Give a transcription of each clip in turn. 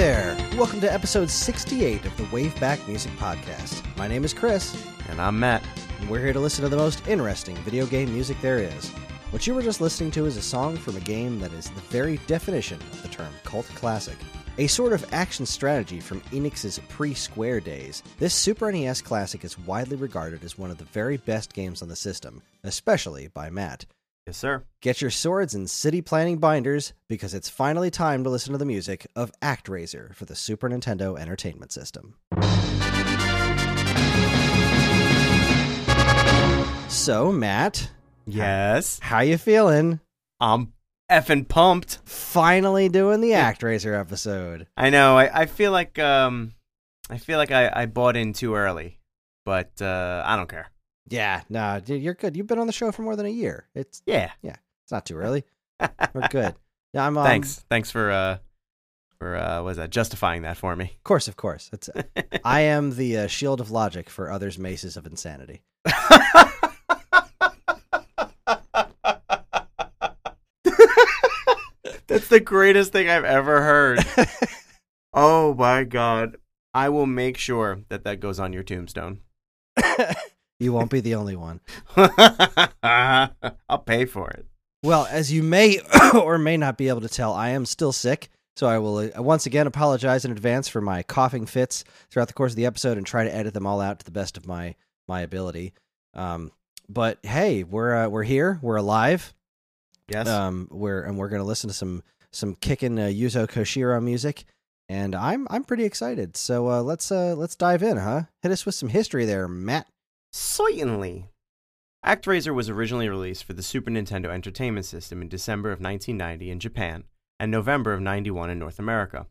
there! Welcome to episode 68 of the Waveback Music Podcast. My name is Chris, And I'm Matt. and we're here to listen to the most interesting video game music there is. What you were just listening to is a song from a game that is the very definition of the term cult classic. A sort of action strategy from Enix's pre Square days, this Super NES classic is widely regarded as one of the very best games on the system, especially by Matt. Yes, sir. Get your swords and city planning binders because it's finally time to listen to the music of ActRaiser for the Super Nintendo Entertainment System. So, Matt, Yes. how you feeling? I'm effing pumped. Finally doing the ActRaiser episode. I know. I, I feel like um I feel like I, I bought in too early. But uh I don't care. Yeah, dude, you're good. You've been on the show for more than a year. It's Yeah. Yeah. It's not too early. We're good. Yeah, I'm um, Thanks. Thanks for uh for uh what is that justifying that for me. Of course, of course. It's I am the uh, shield of logic for others' maces of insanity. That's the greatest thing I've ever heard. oh my god. I will make sure that that goes on your tombstone. You won't be the only one. I'll pay for it. Well, as you may or may not be able to tell, I am still sick. So I will uh, once again apologize in advance for my coughing fits throughout the course of the episode and try to edit them all out to the best of my my ability. Um, but hey, we're uh, we're here, we're alive. Yes. Um, we're and we're gonna listen to some some kicking uh, Yuzo Koshiro music, and I'm I'm pretty excited. So uh, let's uh, let's dive in, huh? Hit us with some history there, Matt. Certainly. ActRaiser was originally released for the Super Nintendo Entertainment System in December of 1990 in Japan and November of 91 in North America.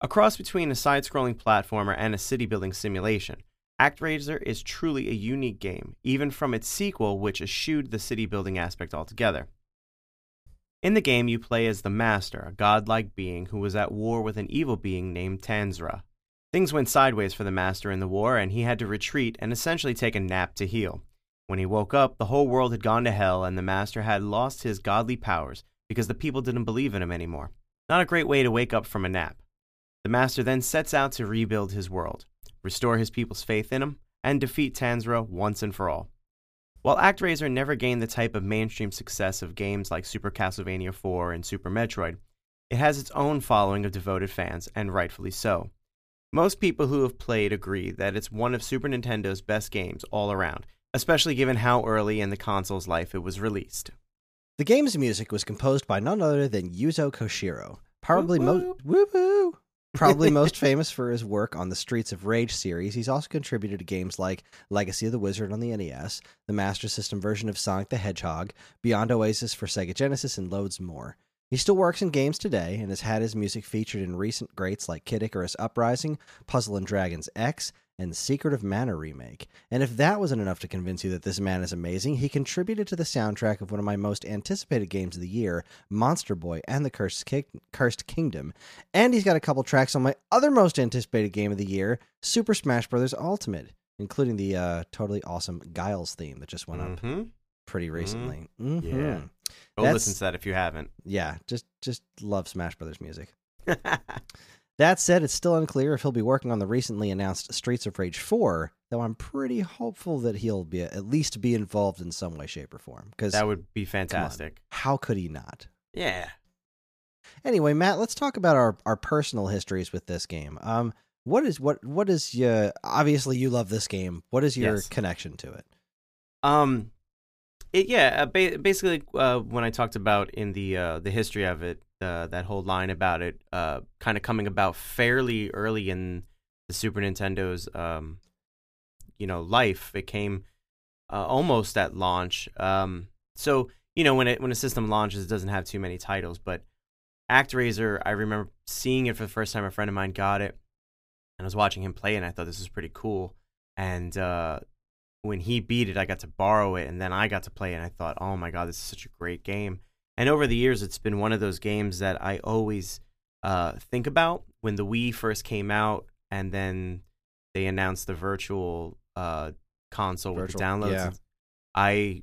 A cross between a side scrolling platformer and a city building simulation, ActRaiser is truly a unique game, even from its sequel, which eschewed the city building aspect altogether. In the game, you play as the Master, a godlike being who was at war with an evil being named Tanzra. Things went sideways for the Master in the war, and he had to retreat and essentially take a nap to heal. When he woke up, the whole world had gone to hell, and the Master had lost his godly powers because the people didn't believe in him anymore. Not a great way to wake up from a nap. The Master then sets out to rebuild his world, restore his people's faith in him, and defeat Tanzra once and for all. While ActRaiser never gained the type of mainstream success of games like Super Castlevania IV and Super Metroid, it has its own following of devoted fans, and rightfully so. Most people who have played agree that it's one of Super Nintendo's best games all around, especially given how early in the console's life it was released. The game's music was composed by none other than Yuzo Koshiro, probably most. Probably most famous for his work on the Streets of Rage series, he's also contributed to games like Legacy of the Wizard on the NES, the Master System version of Sonic the Hedgehog, Beyond Oasis for Sega Genesis, and loads more. He still works in games today and has had his music featured in recent greats like Kid Icarus Uprising, Puzzle and Dragons X, and Secret of Mana remake. And if that wasn't enough to convince you that this man is amazing, he contributed to the soundtrack of one of my most anticipated games of the year, Monster Boy and the Cursed, Ki- Cursed Kingdom. And he's got a couple tracks on my other most anticipated game of the year, Super Smash Bros. Ultimate, including the uh, totally awesome Giles theme that just went up Mm-hmm. pretty recently. Mhm. Yeah. Go That's- listen to that if you haven't. Yeah, just just love Smash Brothers music. That said, it's still unclear if he'll be working on the recently announced Streets of Rage 4, though I'm pretty hopeful that he'll be at least be involved in some way, shape, or form. Because that would be fantastic. how could he not? Yeah. Anyway, Matt, let's talk about our, our personal histories with this game. Um, what is what what is your obviously you love this game. What is your Yes. connection to it? Um, it yeah. Uh, ba- basically, uh, when I talked about in the uh, the history of it, uh, that whole line about it, uh, kind of coming about fairly early in the Super Nintendo's um, you know, life. It came uh, almost at launch. Um, so you know, when it when a system launches, it doesn't have too many titles, but ActRaiser, I remember seeing it for the first time. A friend of mine got it, and I was watching him play, and I thought this was pretty cool. And when he beat it, I got to borrow it, and then I got to play it. And I thought, oh my god, this is such a great game. And over the years, it's been one of those games that I always uh, think about when the Wii first came out, and then they announced the virtual uh, console with the downloads. yeah. I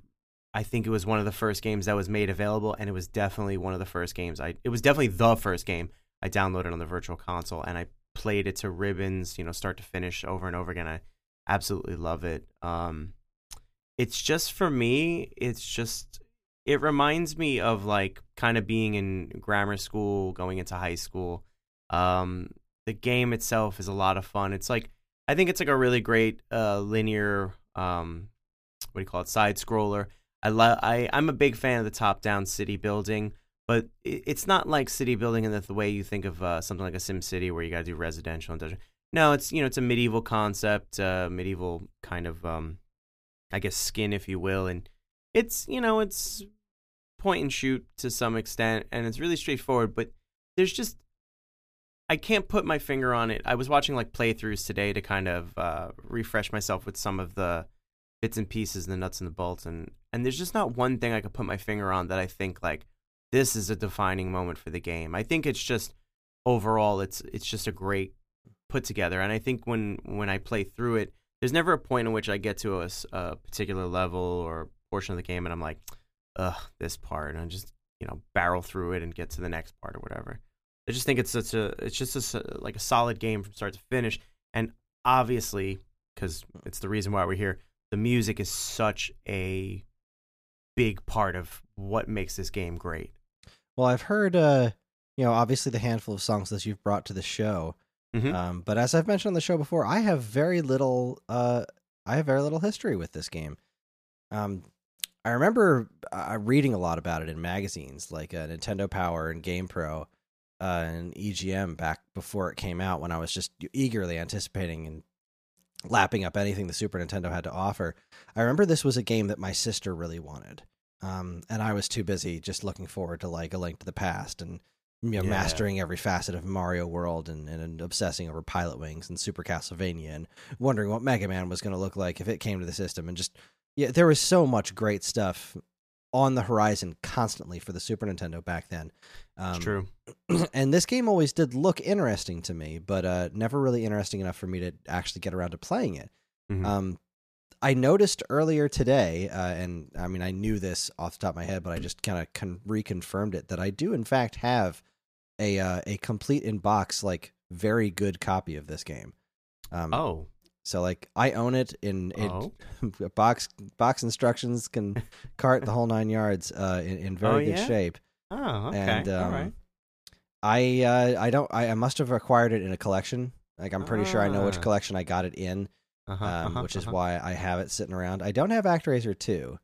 I think it was one of the first games that was made available, and it was definitely one of the first games. I it was definitely the first game I downloaded on the Virtual Console, and I played it to ribbons, you know, start to finish, over and over again. I absolutely love it. Um, it's just for me, it's just it reminds me of like kind of being in grammar school, going into high school. Um, the game itself is a lot of fun. It's like I think it's like a really great uh, linear um, what do you call it side scroller. I love I I'm a big fan of the top down city building, but it, it's not like city building in the, the way you think of uh, something like a SimCity where you got to do residential and industrial. No, it's you know it's a medieval concept, uh, medieval kind of um, I guess skin, if you will, and it's you know it's point and shoot to some extent, and it's really straightforward. But there's just I can't put my finger on it. I was watching like playthroughs today to kind of uh, refresh myself with some of the bits and pieces, and the nuts and the bolts, and and there's just not one thing I could put my finger on that I think like this is a defining moment for the game. I think it's just overall it's it's just a great put together, and I think when when I play through it, there's never a point in which I get to a, a particular level or portion of the game, and I'm like, ugh, this part, and I just you know barrel through it and get to the next part or whatever. I just think it's such a it's just a, like a solid game from start to finish, and obviously because it's the reason why we're here. The music is such a big part of what makes this game great. Well, I've heard, uh, you know, obviously the handful of songs that you've brought to the show. Mhm. Um, but as I've mentioned on the show before, I have very little. Uh, I have very little history with this game. Um, I remember uh, reading a lot about it in magazines like uh, Nintendo Power and GamePro uh, and EGM back before it came out when I was just eagerly anticipating and lapping up anything the Super Nintendo had to offer. I remember this was a game that my sister really wanted. Um, and I was too busy just looking forward to like a link to the past and you know Yeah. mastering every facet of Mario World and, and obsessing over Pilotwings and Super Castlevania and wondering what Mega Man was going to look like if it came to the system and just yeah there was so much great stuff on the horizon constantly for the Super Nintendo back then. Um, true. and this game always did look interesting to me, but uh, never really interesting enough for me to actually get around to playing it. Mhm. Um, I noticed earlier today, uh, and I mean, I knew this off the top of my head, but I just kind of con- reconfirmed it that I do, in fact, have a uh, a complete in box, like very good copy of this game. Um, oh, so like I own it in, in Oh. box box instructions can cart the whole nine yards uh, in, in very Oh, good yeah? shape. oh, okay, And um, all right. I uh, I don't I, I must have acquired it in a collection. Like I'm pretty sure I know which Ah. collection I got it in, Uh-huh, um, uh-huh, which is uh-huh. why I have it sitting around. I don't have ActRaiser two.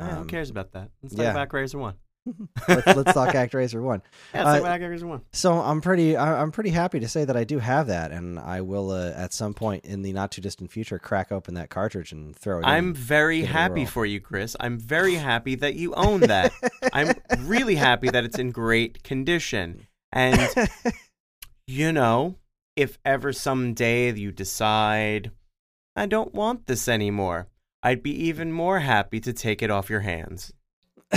Ah, who um, cares about that? Let's yeah. talk about Razor One. let's, let's talk ActRaiser one. Yeah, let's Uh, talk Razor One. So I'm pretty I, I'm pretty happy to say that I do have that, and I will uh, at some point in the not too distant future crack open that cartridge and throw it. In. I'm in. very happy for you, Chris. I'm very happy that you own that. I'm really happy that it's in great condition. And you know, if ever someday you decide I don't want this anymore, I'd be even more happy to take it off your hands.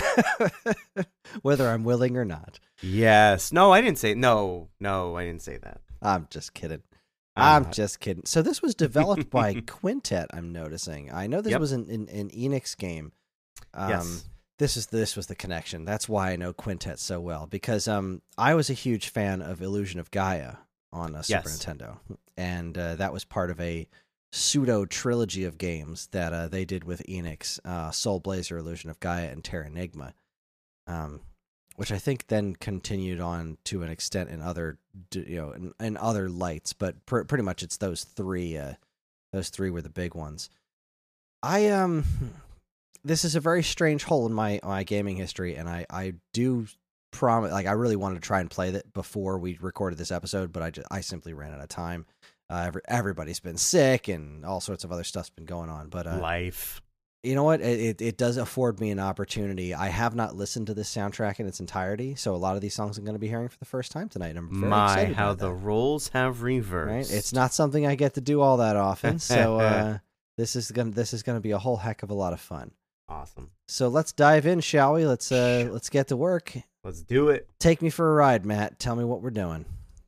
whether I'm willing or not. Yes. No, I didn't say no. No, I didn't say that. I'm just kidding. I'm I'm just kidding. So this was developed by Quintet. I'm noticing. I know this Yep. was an, an, an Enix game. Um, yes. This is this was the connection. That's why I know Quintet so well because um I was a huge fan of Illusion of Gaia on a Super Yes. Nintendo, and uh, that was part of a pseudo trilogy of games that uh, they did with Enix: uh, Soul Blazer, Illusion of Gaia, and Terranigma. Um, which I think then continued on to an extent in other, you know, in, in other lights, but pr- pretty much it's those three. Uh, those three were the big ones. I um, this is a very strange hole in my my gaming history, and I I do promise, like I really wanted to try and play that before we recorded this episode, but I just I simply ran out of time. Uh, every, everybody's been sick, and all sorts of other stuff's been going on, but uh, Life. you know what? It, it does afford me an opportunity. I have not listened to this soundtrack in its entirety, so a lot of these songs I'm going to be hearing for the first time tonight. and I'm very My, excited how the that, roles have reversed. right. It's not something I get to do all that often, so uh, this is gonna this is gonna be a whole heck of a lot of fun. awesome. So let's dive in, shall we? Let's uh let's get to work. Let's do it. Take me for a ride, Matt. Tell me what we're doing.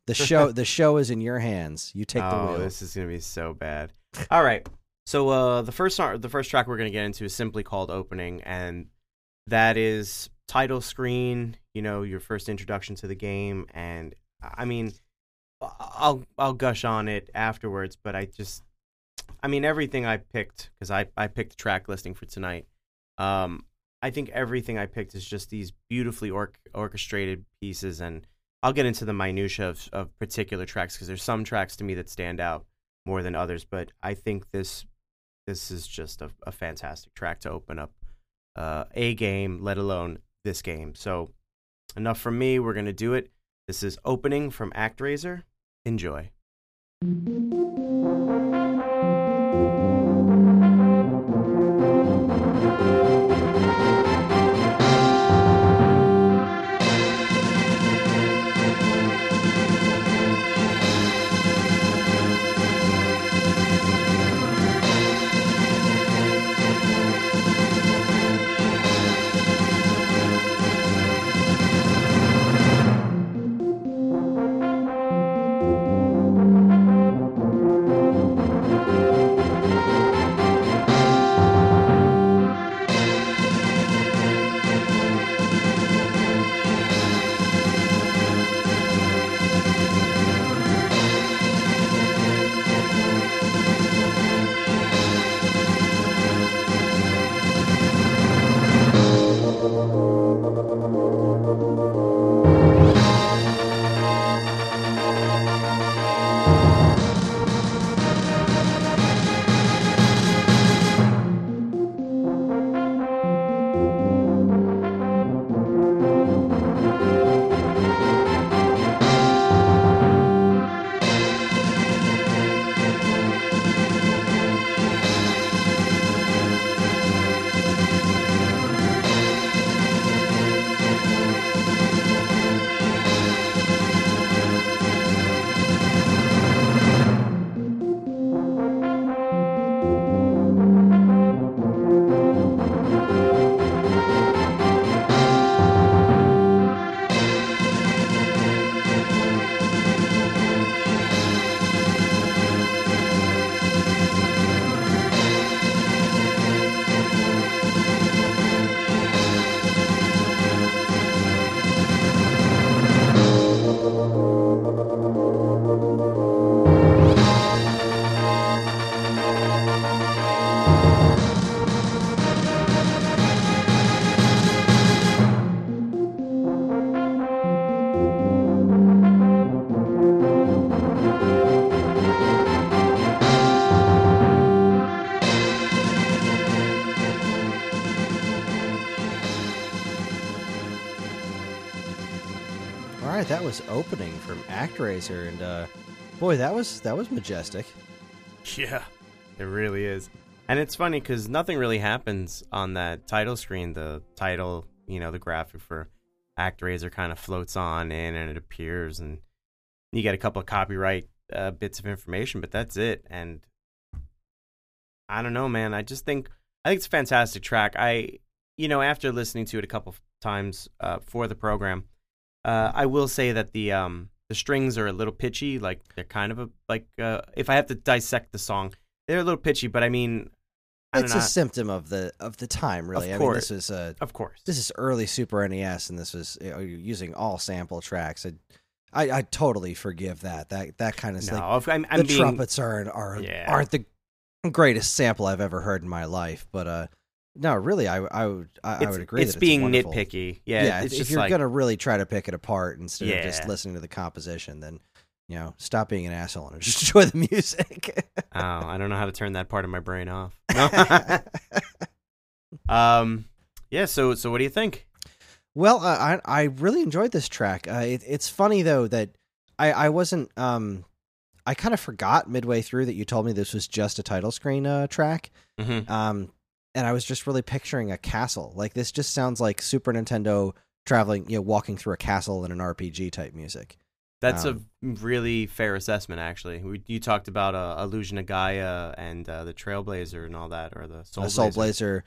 The show the show is in your hands. You take the oh, wheel. this is gonna be so bad. All right. So uh, the first the first track we're gonna get into is simply called "Opening," and that is title screen. You know, your first introduction to the game, and I mean, I'll I'll gush on it afterwards, but I just, I mean, everything I picked because I I picked the track listing for tonight. Um, I think everything I picked is just these beautifully or- orchestrated pieces, and I'll get into the minutia of, of particular tracks because there's some tracks to me that stand out more than others. But I think this this is just a, a fantastic track to open up uh, a game, let alone this game. So enough from me. We're gonna do it. This is opening from ActRaiser. Enjoy. All right, that was opening from ActRaiser, and uh, boy, that was that was majestic. Yeah, it really is. And it's funny because nothing really happens on that title screen. The title, you know, the graphic for ActRaiser kind of floats on in and it appears, and you get a couple of copyright uh, bits of information, but that's it. And I don't know, man. I just think I think it's a fantastic track. I, you know, after listening to it a couple times uh, for the program, uh, I will say that the um the strings are a little pitchy. Like they're kind of a like uh, if I have to dissect the song, they're a little pitchy. But I mean, I It's a symptom of the of the time, really. Of I mean, this course. was uh, of course, this is early Super NES, and this was you know, using all sample tracks. I, I, I totally forgive that. That that kind of no, like I'm, the I'm being trumpets are are Yeah. aren't the greatest sample I've ever heard in my life. But uh, no, really, I I would I, I would agree. it's that being it's nitpicky. Yeah, Yeah, it's if just you're like gonna really try to pick it apart instead of just listening to the composition, then you know, stop being an asshole and just enjoy the music. oh, I don't know how to turn that part of my brain off. um, yeah. So so what do you think? Well, uh, I I really enjoyed this track. Uh, it, it's funny though that I I wasn't um I kind of forgot midway through that you told me this was just a title screen uh, track. Mm-hmm. Um, and I was just really picturing a castle. Like this just sounds like Super Nintendo traveling, you know, walking through a castle in an RPG type music. That's Um, a really fair assessment, actually. We, you talked about uh, Illusion of Gaia and uh, the Trailblazer and all that, or the Soul, a Soul Blazer. Blazer.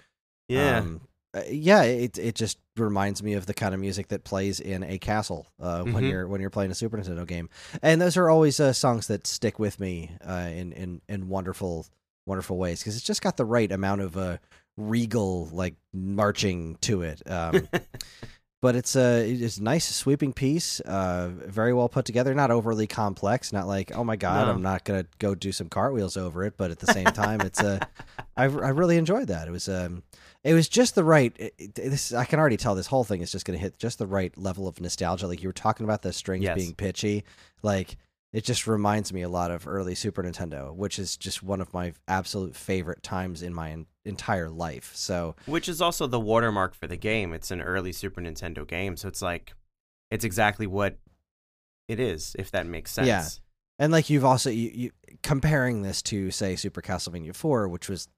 Yeah, Um, uh, yeah, it it just reminds me of the kind of music that plays in a castle uh, when Mhm. you're when you're playing a Super Nintendo game, and those are always uh, songs that stick with me uh, in in in wonderful wonderful ways because it's just got the right amount of uh, regal like marching to it. Um, but it's a it's a nice sweeping piece, uh, very well put together. Not overly complex. Not like oh my god, No. I'm not gonna go do some cartwheels over it. But at the same time, it's a I I really enjoyed that. It was um it was just the right. It, it- this I can already tell this whole thing is just gonna hit just the right level of nostalgia. Like you were talking about the strings Yes. being pitchy, like. It just reminds me a lot of early Super Nintendo, which is just one of my absolute favorite times in my en- entire life. So, Which is also the watermark for the game. It's an early Super Nintendo game, so it's like it's exactly what it is, if that makes sense. Yeah. And like you've also you, you comparing this to say Super Castlevania 4 which was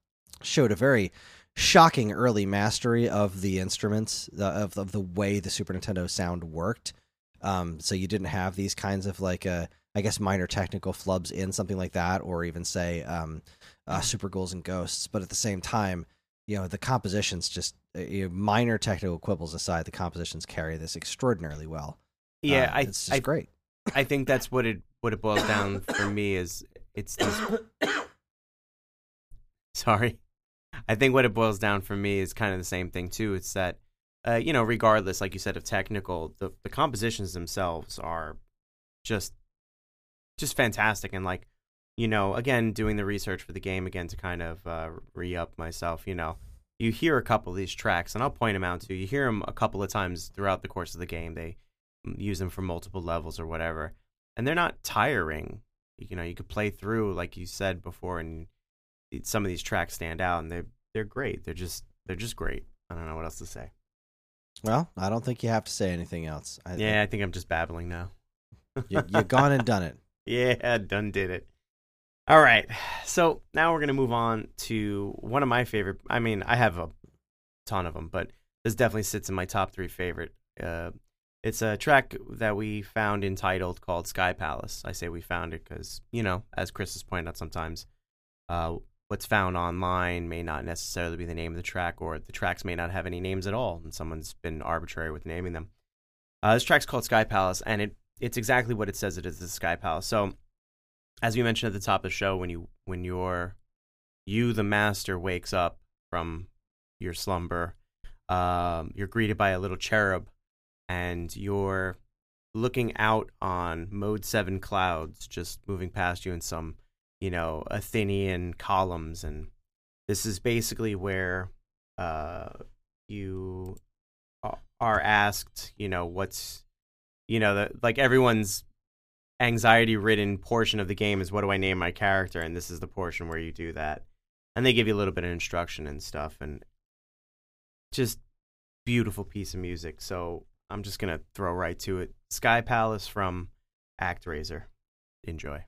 showed a very shocking early mastery of the instruments the, of of the way the Super Nintendo sound worked. Um so you didn't have these kinds of like uh I guess minor technical flubs in something like that or even say um uh, Super Ghouls and Ghosts but at the same time you know the compositions just uh, you know, minor technical quibbles aside the compositions carry this extraordinarily well. Yeah, Um, I it's just I, great. I think that's what it what it boils down for me is it's this sorry. I think what it boils down for me is kind of the same thing too. It's that uh, you know, regardless, like you said, of technical, the the compositions themselves are just just fantastic and like you know again doing the research for the game again to kind of uh, re-up myself you know. You hear a couple of these tracks and i'll point them out to you. You hear them a couple of times throughout the course of the game. They use them for multiple levels or whatever and they're not tiring. You know you could play through like you said before and some of these tracks stand out and they're they're great. They're just they're just great. I don't know what else to say. Well, I don't think you have to say anything else. I yeah i think i'm just babbling now. You, you've gone and done it. Yeah, done did it. All right. So now we're going to move on to one of my favorite. I mean, I have a ton of them, but this definitely sits in my top three favorite. Uh, it's a track that we found entitled called Sky Palace. I say we found it because, you know, as Chris has pointed out sometimes, uh, what's found online may not necessarily be the name of the track, or the tracks may not have any names at all, and someone's been arbitrary with naming them. Uh, this track's called Sky Palace, and it it's exactly what it says it is the Sky Palace. So, as we mentioned at the top of the show, when you when you're you the master wakes up from your slumber, um, you're greeted by a little cherub, and you're looking out on mode seven clouds just moving past you in some you know Athenian columns, and this is basically where uh, you are asked, you know, what's you know, the, like everyone's anxiety ridden portion of the game is what do I name my character? And this is the portion where you do that. And they give you a little bit of instruction and stuff and just beautiful piece of music. So I'm just to throw right to it. Sky Palace from ActRaiser. Enjoy.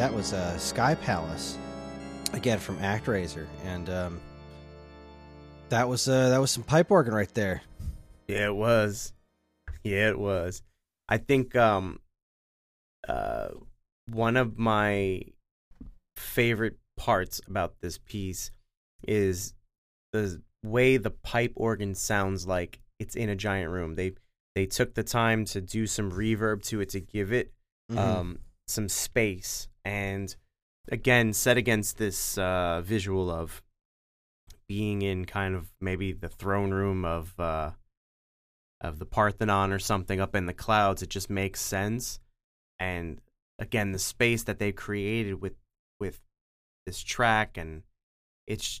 That was uh, Sky Palace again from ActRaiser, and um, that was uh, that was some pipe organ right there. Yeah, it was. Yeah, it was. I think um, uh, one of my favorite parts about this piece is the way the pipe organ sounds like it's in a giant room. They they took the time to do some reverb to it to give it Mhm. um, some space, and again, set against this uh, visual of being in kind of maybe the throne room of uh, of the Parthenon or something up in the clouds. It just makes sense, and again, the space that they created with with this track, and it's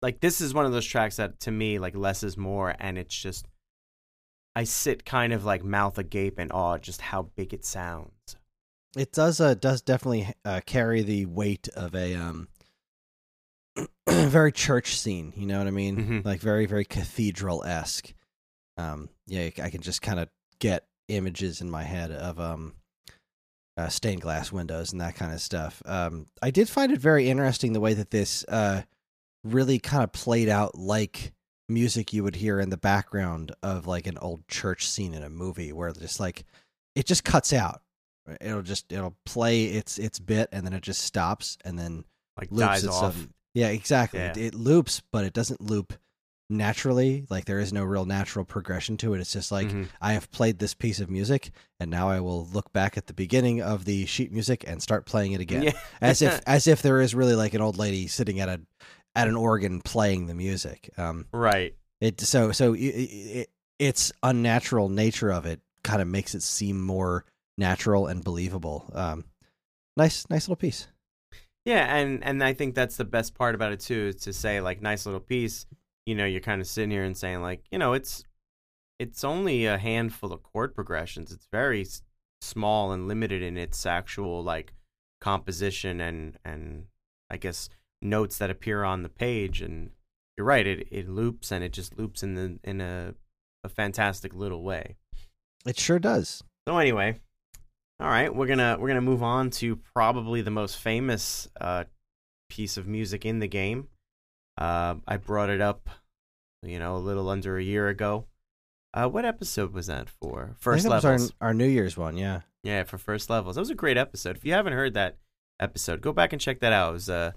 like this is one of those tracks that to me like less is more, and it's just I sit kind of like mouth agape in awe just how big it sounds. It does uh, does definitely uh, carry the weight of a um very church scene. You know what I mean? Mhm. Like very very cathedral esque. Um, yeah, I can just kind of get images in my head of um uh, stained glass windows and that kind of stuff. Um, I did find it very interesting the way that this uh really kind of played out like music you would hear in the background of like an old church scene in a movie where just like it just cuts out it'll just it'll play its its bit and then it just stops and then Like loops dies itself. off. Yeah, exactly. Yeah. It, it loops, but it doesn't loop naturally. Like there is no real natural progression to it. It's just like Mhm. I have played this piece of music and now I will look back at the beginning of the sheet music and start playing it again. Yeah. as if as if there is really like an old lady sitting at a at an organ playing the music. Um right. it so so it, it, its unnatural nature of it kind of makes it seem more natural and believable. Um, nice, nice little piece. Yeah, and and I think that's the best part about it too, is to say like nice little piece. You know, you're kind of sitting here and saying like, you know, it's it's only a handful of chord progressions. It's very s- small and limited in its actual like composition and and I guess notes that appear on the page. And you're right, it it loops and it just loops in the in a a fantastic little way. It sure does. So anyway, all right, we're gonna we're gonna move on to probably the most famous uh, piece of music in the game. Uh, I brought it up, you know, a little under a year ago. Uh, what episode was that for? First levels. our, our New Year's one. Yeah, Yeah, for first levels. That was a great episode. If you haven't heard that episode, go back and check that out. It was, uh,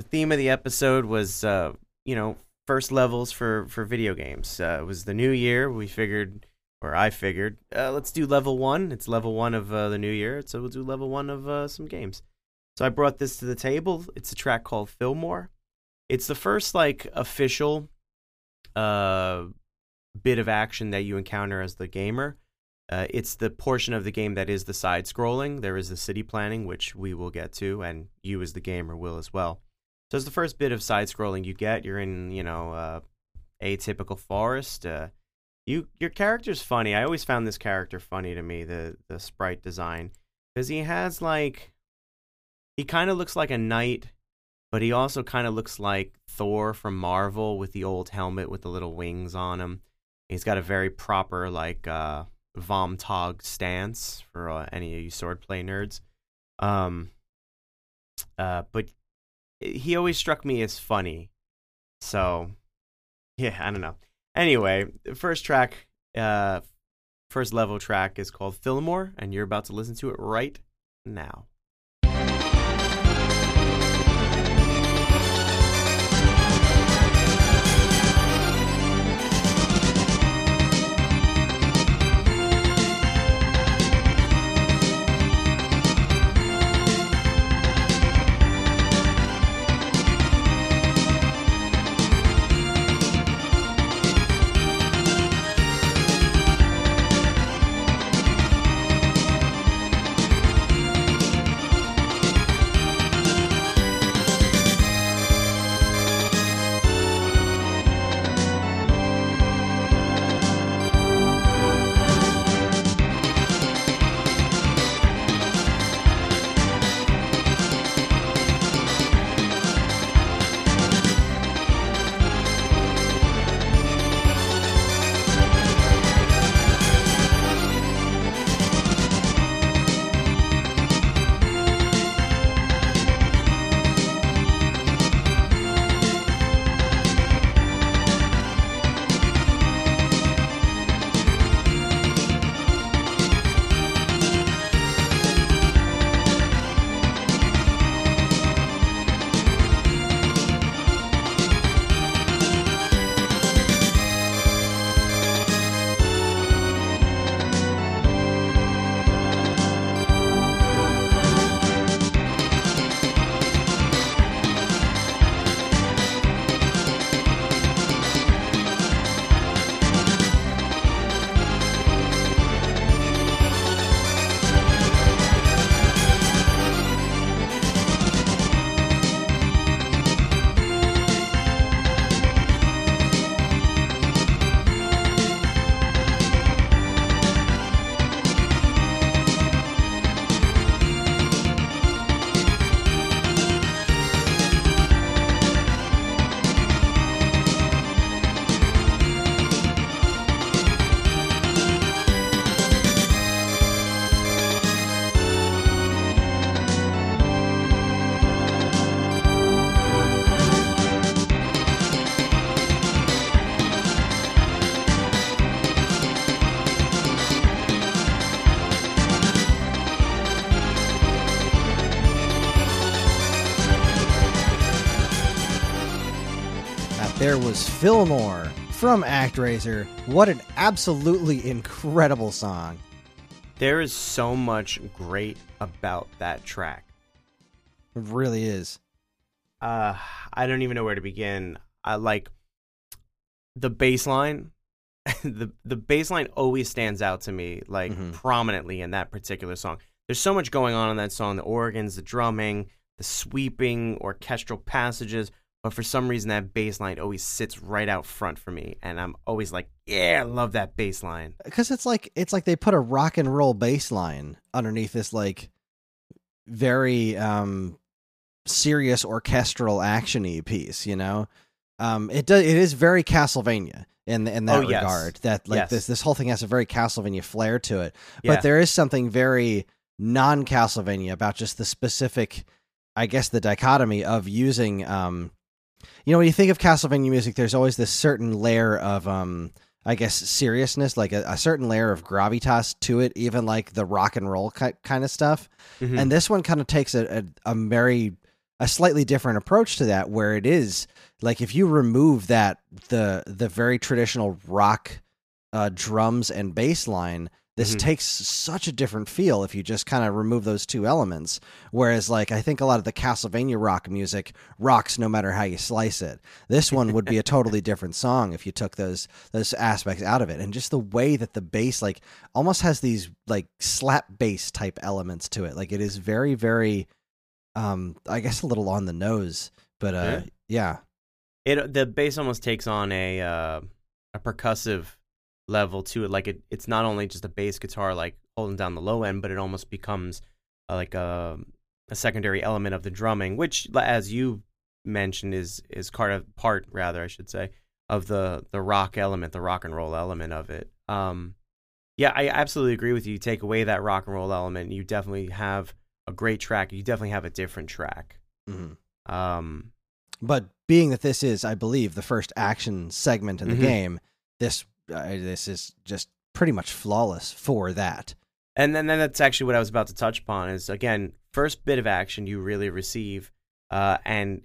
the theme of the episode was, uh, you know, first levels for for video games. Uh, it was the new year. We figured, or I figured, uh, let's do level one. It's level one of uh, the new year, so we'll do level one of uh, some games. So I brought this to the table. It's a track called Fillmore. It's the first like official uh bit of action that you encounter as the gamer. Uh, it's the portion of the game that is the side scrolling. There is the city planning, which we will get to, and you as the gamer will as well. So it's the first bit of side scrolling you get. You're in, you know, uh, a typical forest. Uh, you your character's funny. I always found this character funny to me, the the sprite design, because he has like he kind of looks like a knight, but he also kind of looks like Thor from Marvel with the old helmet with the little wings on him. He's got a very proper like uh Vom Tag stance for uh, any of you swordplay nerds. Um uh but he always struck me as funny. So yeah, I don't know. Anyway, the first track uh first level track is called Fillmore and you're about to listen to it right now. Was Fillmore from ActRaiser. What an absolutely incredible song. There is so much great about that track. It really is. Uh, I don't even know where to begin. I like the bass line. the the bass line always stands out to me like Mhm. prominently in that particular song. There's so much going on in that song, the organs, the drumming, the sweeping orchestral passages, but for some reason that bass line always sits right out front for me and I'm always like, yeah, I love that bass line. Because it's like it's like they put a rock and roll bass line underneath this like very um serious orchestral actiony piece, you know? Um it does it is very Castlevania in in that Oh, yes. regard. That like Yes. this this whole thing has a very Castlevania flair to it. Yeah. But there is something very non Castlevania about just the specific, I guess, the dichotomy of using. Um, you know, when you think of Castlevania music, there's always this certain layer of, um, I guess, seriousness, like a, a certain layer of gravitas to it, even like the rock and roll ki- kind of stuff. Mhm. And this one kind of takes a, a, a very a slightly different approach to that, where it is like if you remove that the the very traditional rock uh, drums and bass line, this Mhm. takes such a different feel if you just kind of remove those two elements. Whereas, like I think a lot of the Castlevania rock music rocks no matter how you slice it. This one would be a totally different song if you took those those aspects out of it, and just the way that the bass like almost has these like slap bass type elements to it. Like it is very very um I guess a little on the nose, but uh yeah. it the bass almost takes on a uh, a percussive level to it. Like it, it's not only just a bass guitar like holding down the low end, but it almost becomes uh, like a a secondary element of the drumming, which, as you mentioned, is is part of part rather I should say of the the rock element, the rock and roll element of it. Um, yeah, I absolutely agree with you. You take away that rock and roll element, you definitely have a great track. You definitely have a different track. Mhm. Um, But being that this is I believe the first action segment in the Mhm. game, this uh, this is just pretty much flawless for that. And then, then that's actually what I was about to touch upon is again, first bit of action you really receive, uh, and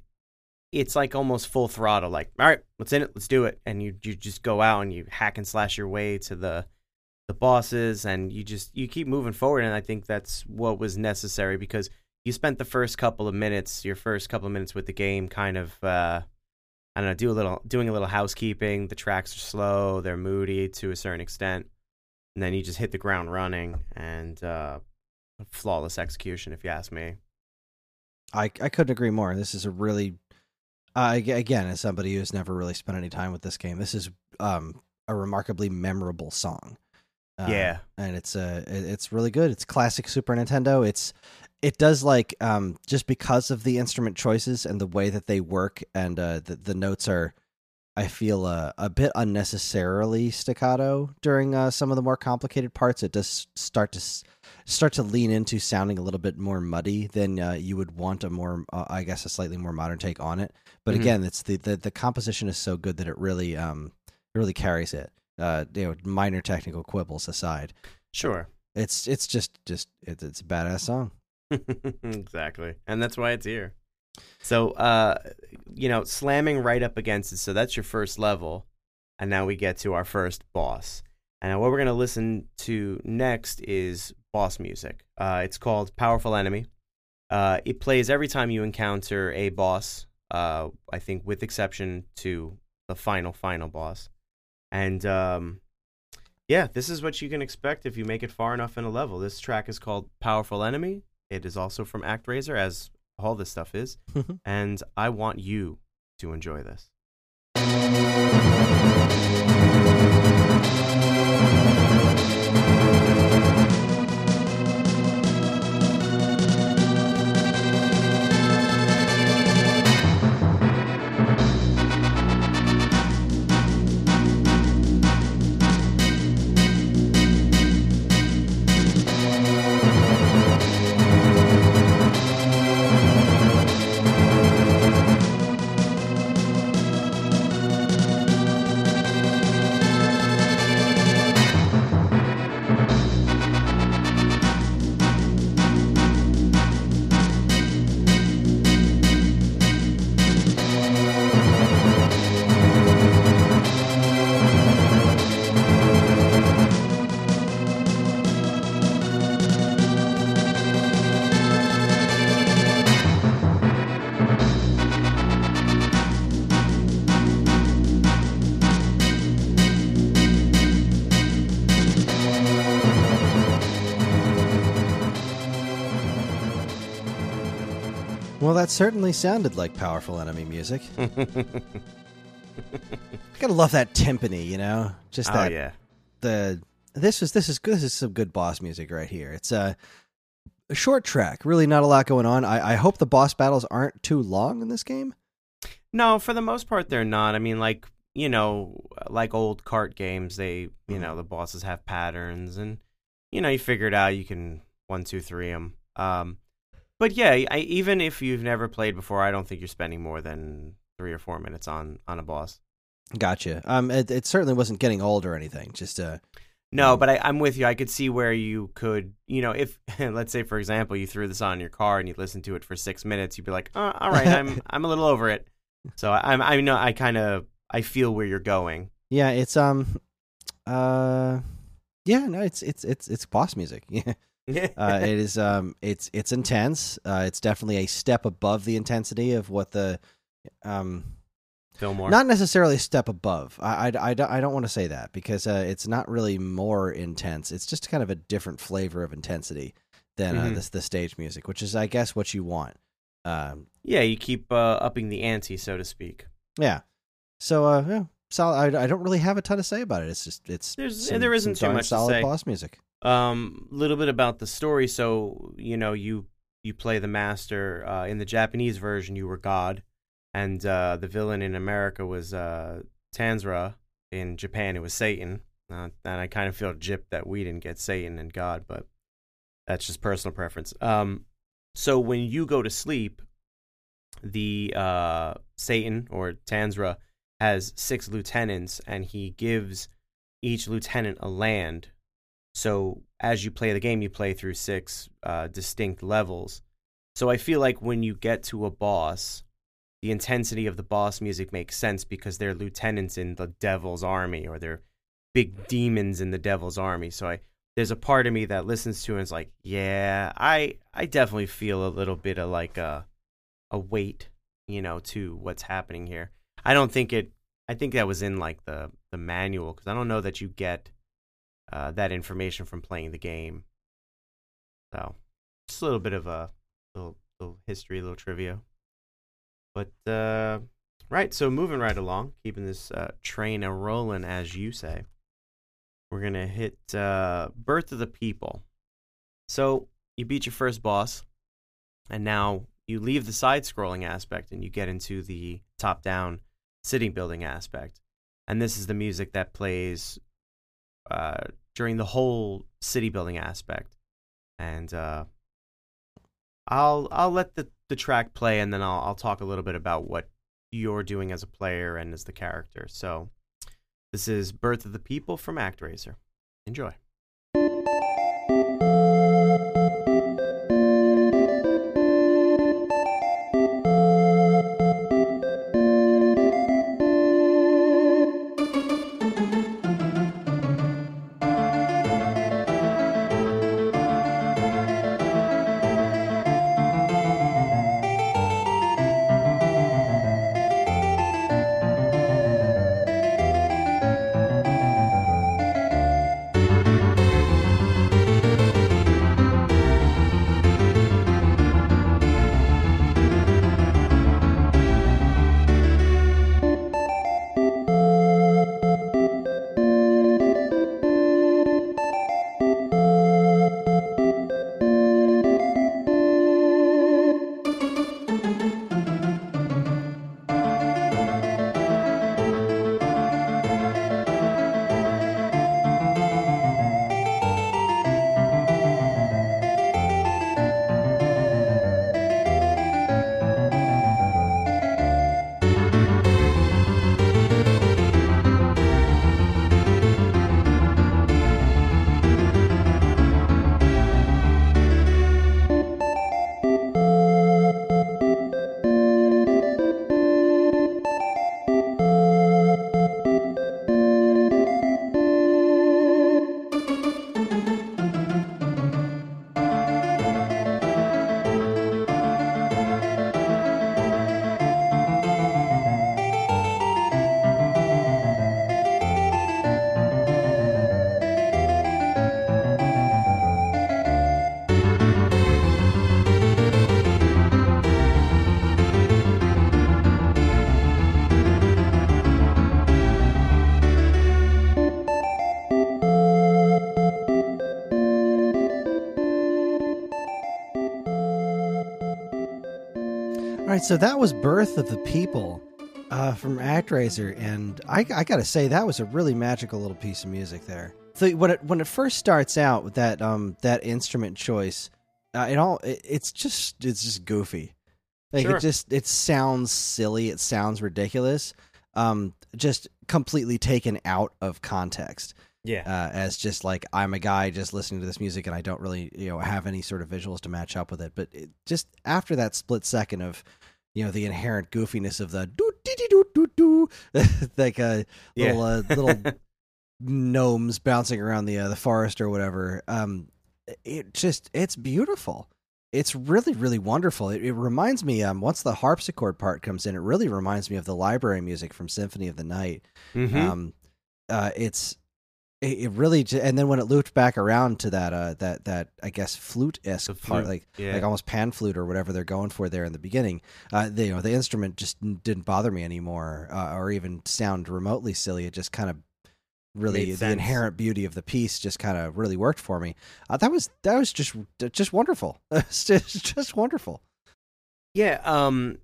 it's like almost full throttle. Like, all right, let's in it, let's do it, and you you just go out and you hack and slash your way to the the bosses, and you just you keep moving forward. And I think that's what was necessary because you spent the first couple of minutes, your first couple of minutes with the game, kind of. Uh, I don't know, do a little, doing a little housekeeping. The tracks are slow, they're moody to a certain extent and then you just hit the ground running and uh, flawless execution, if you ask me. I I couldn't agree more. This is a really uh, again as somebody who's never really spent any time with this game, this is um a remarkably memorable song. Uh, yeah, and it's uh it's really good. It's classic Super Nintendo. It's it does like um just because of the instrument choices and the way that they work and uh the, the notes are I feel uh, a bit unnecessarily staccato during uh, some of the more complicated parts. It does start to start to lean into sounding a little bit more muddy than uh, you would want a more, uh, I guess, a slightly more modern take on it. But Mhm. again, it's the, the the composition is so good that it really um it really carries it. Uh, you know, minor technical quibbles aside, sure. it's it's just just it's, it's a badass song. exactly. And that's why it's here. So, uh, you know, slamming right up against it. So that's your first level. And now we get to our first boss. And what we're going to listen to next is boss music. Uh, it's called Powerful Enemy. Uh, it plays every time you encounter a boss, uh, I think, with exception to the final, final boss. And um, yeah, this is what you can expect if you make it far enough in a level. This track is called Powerful Enemy. It is also from ActRaiser, as all this stuff is. and I want you to enjoy this. That certainly sounded like powerful enemy music. I gotta love that timpani, you know, just that. oh that yeah. the this is this is good. This is some good boss music right here. It's a, a short track, really not a lot going on. I, I hope the boss battles aren't too long in this game. No, for the most part, they're not. I mean, like you know, like old cart games, they you know the bosses have patterns, and you know you figure it out. You can one, two, three them. Um, but yeah, I, even if you've never played before, I don't think you're spending more than three or four minutes on on a boss. Gotcha. Um, it, it certainly wasn't getting old or anything. Just uh, No, but I, I'm with you. I could see where you could, you know, if let's say for example you threw this on your car and you listened to it for six minutes, you'd be like, oh, all right, I'm I'm a little over it. So I'm I know I kind of I feel where you're going. yeah, it's um, uh, yeah, no, it's it's it's it's boss music. Yeah. uh, it is um it's it's intense. Uh it's definitely a step above the intensity of what the um Fillmore. not necessarily a step above. I i, I don't, I don't want to say that because uh, it's not really more intense. It's just kind of a different flavor of intensity than uh, Mhm. this the stage music which is i guess what you want. Um yeah, you keep uh, upping the ante, so to speak. yeah. So uh yeah so I, I don't really have a ton to say about it. It's just it's There's- some- there isn't too much to solid boss music Um, little bit about the story. So you know, you you play the master uh, in the Japanese version. You were God, and uh, the villain in America was uh, Tanzra. In Japan, it was Satan. Uh, and I kind of feel gypped that we didn't get Satan and God, but that's just personal preference. Um, so when you go to sleep, the uh, Satan or Tanzra has six lieutenants, and he gives each lieutenant a land. So as you play the game, you play through six uh, distinct levels. So I feel like when you get to a boss, the intensity of the boss music makes sense because they're lieutenants in the devil's army or they're big demons in the devil's army. So I there's a part of me that listens to it and is like, yeah, I I definitely feel a little bit of like a a weight, you know, to what's happening here. I don't think it. I think that was in like the the manual because I don't know that you get uh, that information from playing the game. So, just a little bit of a little, little history, a little trivia. But uh, right, so moving right along, keeping this uh, train a rolling, as you say. We're gonna hit uh, Birth of the People. So you beat your first boss, and now you leave the side-scrolling aspect and you get into the top-down city building aspect. And this is the music that plays uh, during the whole city building aspect. And uh, I'll I'll let the, the track play, and then I'll I'll talk a little bit about what you're doing as a player and as the character. So this is Birth of the People from ActRaiser. Enjoy. Right, so that was Birth of the People uh, from ActRaiser, and I, I got to say that was a really magical little piece of music there. So when it when it first starts out with that um that instrument choice, uh, it all it, it's just it's just goofy, like Sure. it just it sounds silly, it sounds ridiculous, um, just completely taken out of context Yeah. uh, as just like I'm a guy just listening to this music and I don't really you know have any sort of visuals to match up with it. But it, just after that split second of you know the inherent goofiness of the doo dee dee doo doo doo like uh, Yeah. little uh, little gnomes bouncing around the uh, the forest or whatever. Um, it just it's beautiful. It's really really wonderful. It, it reminds me um once the harpsichord part comes in, it really reminds me of the library music from Symphony of the Night Mhm. um uh it's it, it really j- and then when it looped back around to that uh that that i guess flute esque part like yeah. like almost pan flute or whatever they're going for there in the beginning uh the, you know the instrument just didn't bother me anymore uh, or even sound remotely silly. It just kind of really the inherent beauty of the piece just kind of really worked for me. Uh, that was that was just just wonderful. It's just, just wonderful. Yeah, um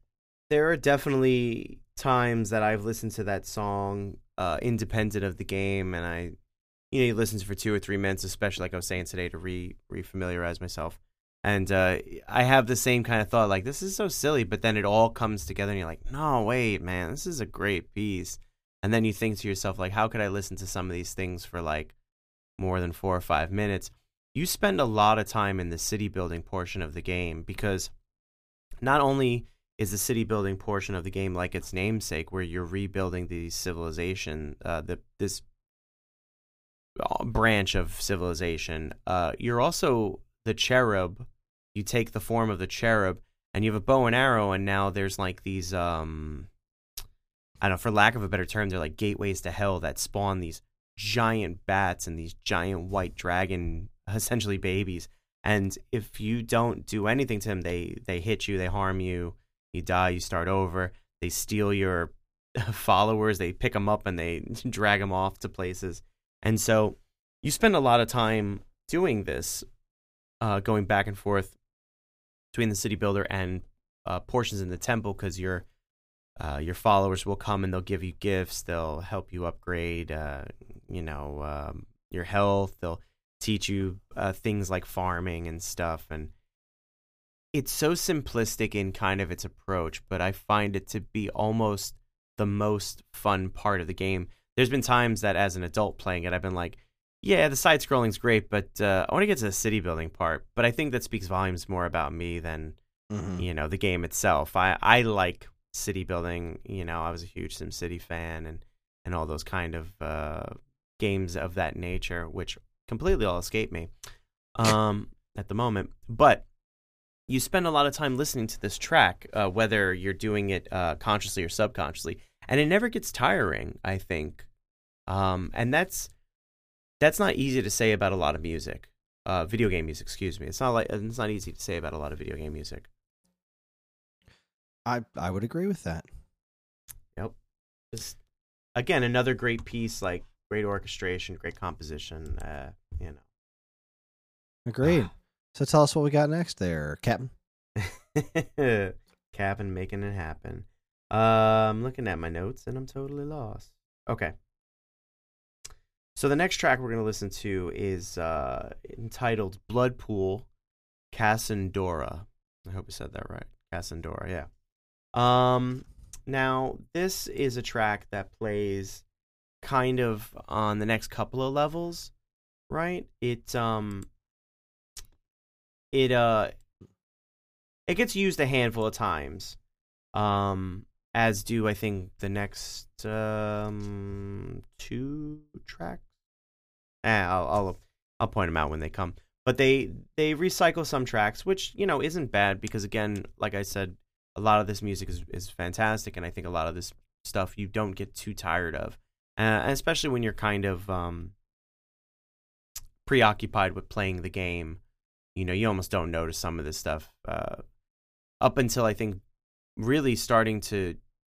there are definitely times that I've listened to that song uh independent of the game and I you know, you listen for 2 or 3 minutes especially like I was saying today to re refamiliarize myself. And uh I have the same kind of thought like this is so silly, but then it all comes together and you're like, "No, wait, man, this is a great piece." And then you think to yourself like, "How could I listen to some of these things for like more than 4 or 5 minutes?" You spend a lot of time in the city building portion of the game because not only is the city building portion of the game like its namesake, where you're rebuilding the civilization, uh, the this branch of civilization, uh, you're also the cherub. You take the form of the cherub, and you have a bow and arrow, and now there's like these, um, I don't know, for lack of a better term, they're like gateways to hell that spawn these giant bats and these giant white dragon, essentially babies. And if you don't do anything to them, they they hit you, they harm you, you die, you start over. They steal your followers, they pick them up and they drag them off to places. And so you spend a lot of time doing this, uh, going back and forth between the city builder and uh, portions in the temple because your uh, your followers will come and they'll give you gifts. They'll help you upgrade, uh, you know, um, your health. They'll teach you uh, things like farming and stuff. And it's so simplistic in kind of its approach, but I find it to be almost the most fun part of the game. There's been times that as an adult playing it, I've been like, yeah, the side scrolling's great, but uh, I want to get to the city building part. But I think that speaks volumes more about me than Mhm. you know the game itself. I I like city building. You know, I was a huge SimCity fan and and all those kind of uh, games of that nature, which completely all escape me um, at the moment. But you spend a lot of time listening to this track, uh, whether you're doing it uh, consciously or subconsciously, and it never gets tiring. I think, um, and that's that's not easy to say about a lot of music, uh, video game music. Excuse me. It's not like it's not easy to say about a lot of video game music. i i would agree with that yep Just again, another great piece, like great orchestration, great composition. Uh, you know agreed so tell us what we got next there captain Cabin making it happen. Uh, I'm looking at my notes and I'm totally lost. Okay. So the next track we're gonna listen to is uh, entitled "Blood Pool," Kasandora. I hope I said that right. Kasandora, yeah. Um, now this is a track that plays kind of on the next couple of levels, right? It um, it uh, it gets used a handful of times, um, as do I think the next um two tracks. Eh, I'll I'll I'll point them out when they come. But they they recycle some tracks, which you know isn't bad because again, like I said, a lot of this music is is fantastic, and I think a lot of this stuff you don't get too tired of, uh, especially when you're kind of um preoccupied with playing the game. You know, you almost don't notice some of this stuff uh, up until I think really starting to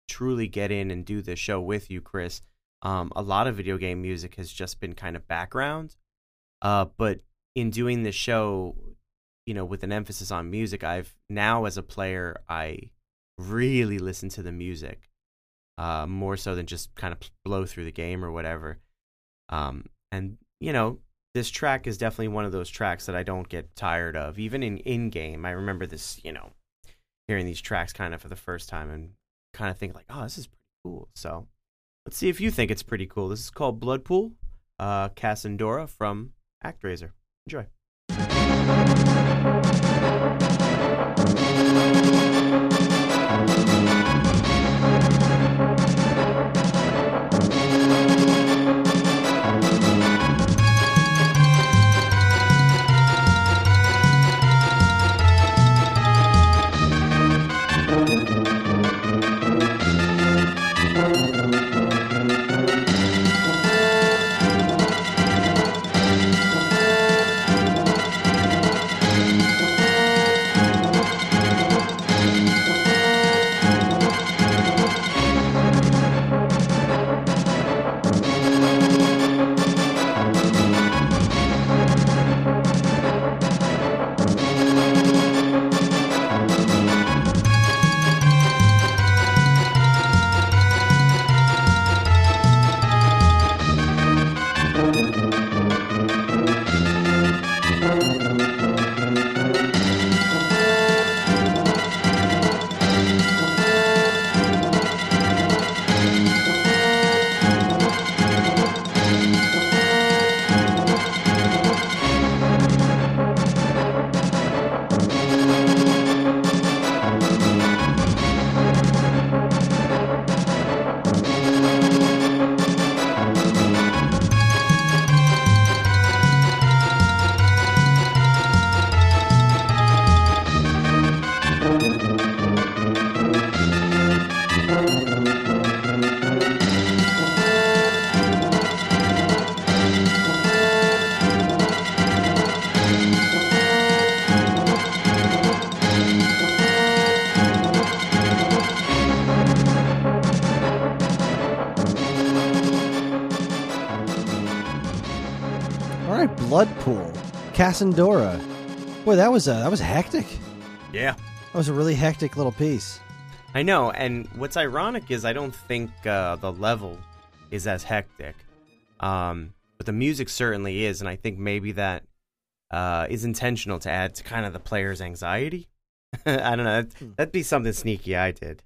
truly get in and do this show with you, Chris. Um, a lot of video game music has just been kind of background, uh, but in doing this show, you know, with an emphasis on music, I've now as a player, I really listen to the music, uh, more so than just kind of blow through the game or whatever. Um, and you know, this track is definitely one of those tracks that I don't get tired of, even in in game. I remember this, you know, hearing these tracks kind of for the first time and kind of think like, oh, this is pretty cool. So let's see if you think it's pretty cool. This is called Bloodpool, uh, Kasandora from ActRaiser. Enjoy. Kasandora. Boy, that was uh, that was hectic. Yeah. That was a really hectic little piece. I know, and what's ironic is I don't think uh, the level is as hectic, um, but the music certainly is, and I think maybe that uh, is intentional to add to kind of the player's anxiety. I don't know. That'd, Hmm. that'd be something sneaky I did.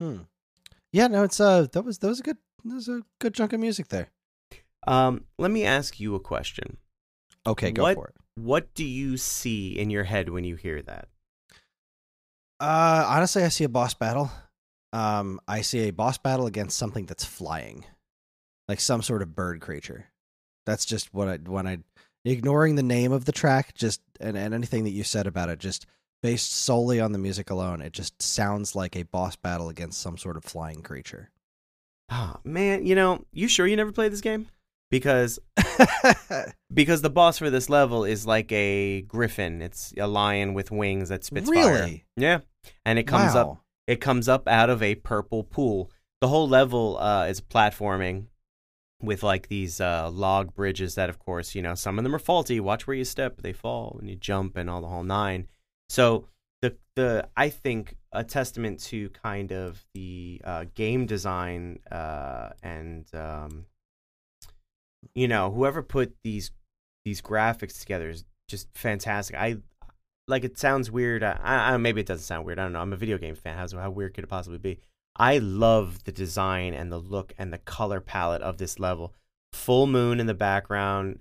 Hmm. Yeah, no, it's uh, that was that was a good that was a good chunk of music there. Um, let me ask you a question. Okay, go What- for it. What do you see in your head when you hear that? Uh, honestly, I see a boss battle. Um, I see a boss battle against something that's flying, like some sort of bird creature. That's just what I when I ignoring the name of the track, just and, and anything that you said about it, just based solely on the music alone, it just sounds like a boss battle against some sort of flying creature. Oh, man, you know, you sure you never played this game? Because because the boss for this level is like a griffin. It's a lion with wings that spits fire. Really? Yeah, and it comes up. It comes up out of a purple pool. The whole level uh, is platforming with like these uh, log bridges that, of course, you know, some of them are faulty. Watch where you step; they fall and you jump and all the whole nine. So the the I think a testament to kind of the uh, game design uh, and um, you know whoever put these these graphics together is just fantastic. I like it sounds weird. I, I maybe it doesn't sound weird. I don't know. I'm a video game fan. How how weird could it possibly be? I love the design and the look and the color palette of this level. Full moon in the background,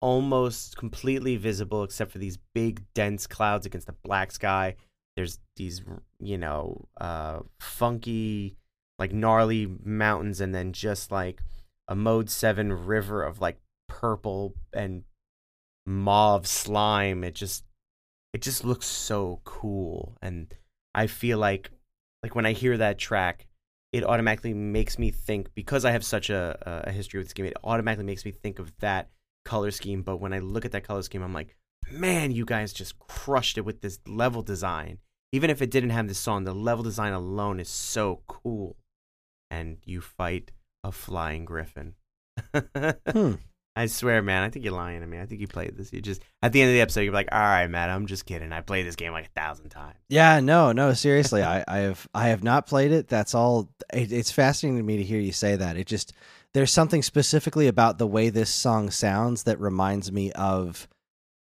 almost completely visible except for these big dense clouds against the black sky. There's these, you know, uh, funky, like gnarly mountains, and then just like a mode seven river of like purple and mauve slime. It just it just looks so cool. And I feel like like when I hear that track it automatically makes me think because I have such a a history with this game it automatically makes me think of that color scheme. But when I look at that color scheme I'm like man you guys just crushed it with this level design. Even if it didn't have this song the level design alone is so cool. And you fight a flying griffin Hmm. I swear, man. I think you're lying to me. I think you played this. You just at the end of the episode, you're like, "All right, Matt. I'm just kidding. I played this game like a thousand times." Yeah, no, no, seriously, I, I have I have not played it. That's all. It, it's fascinating to me to hear you say that. It just there's something specifically about the way this song sounds that reminds me of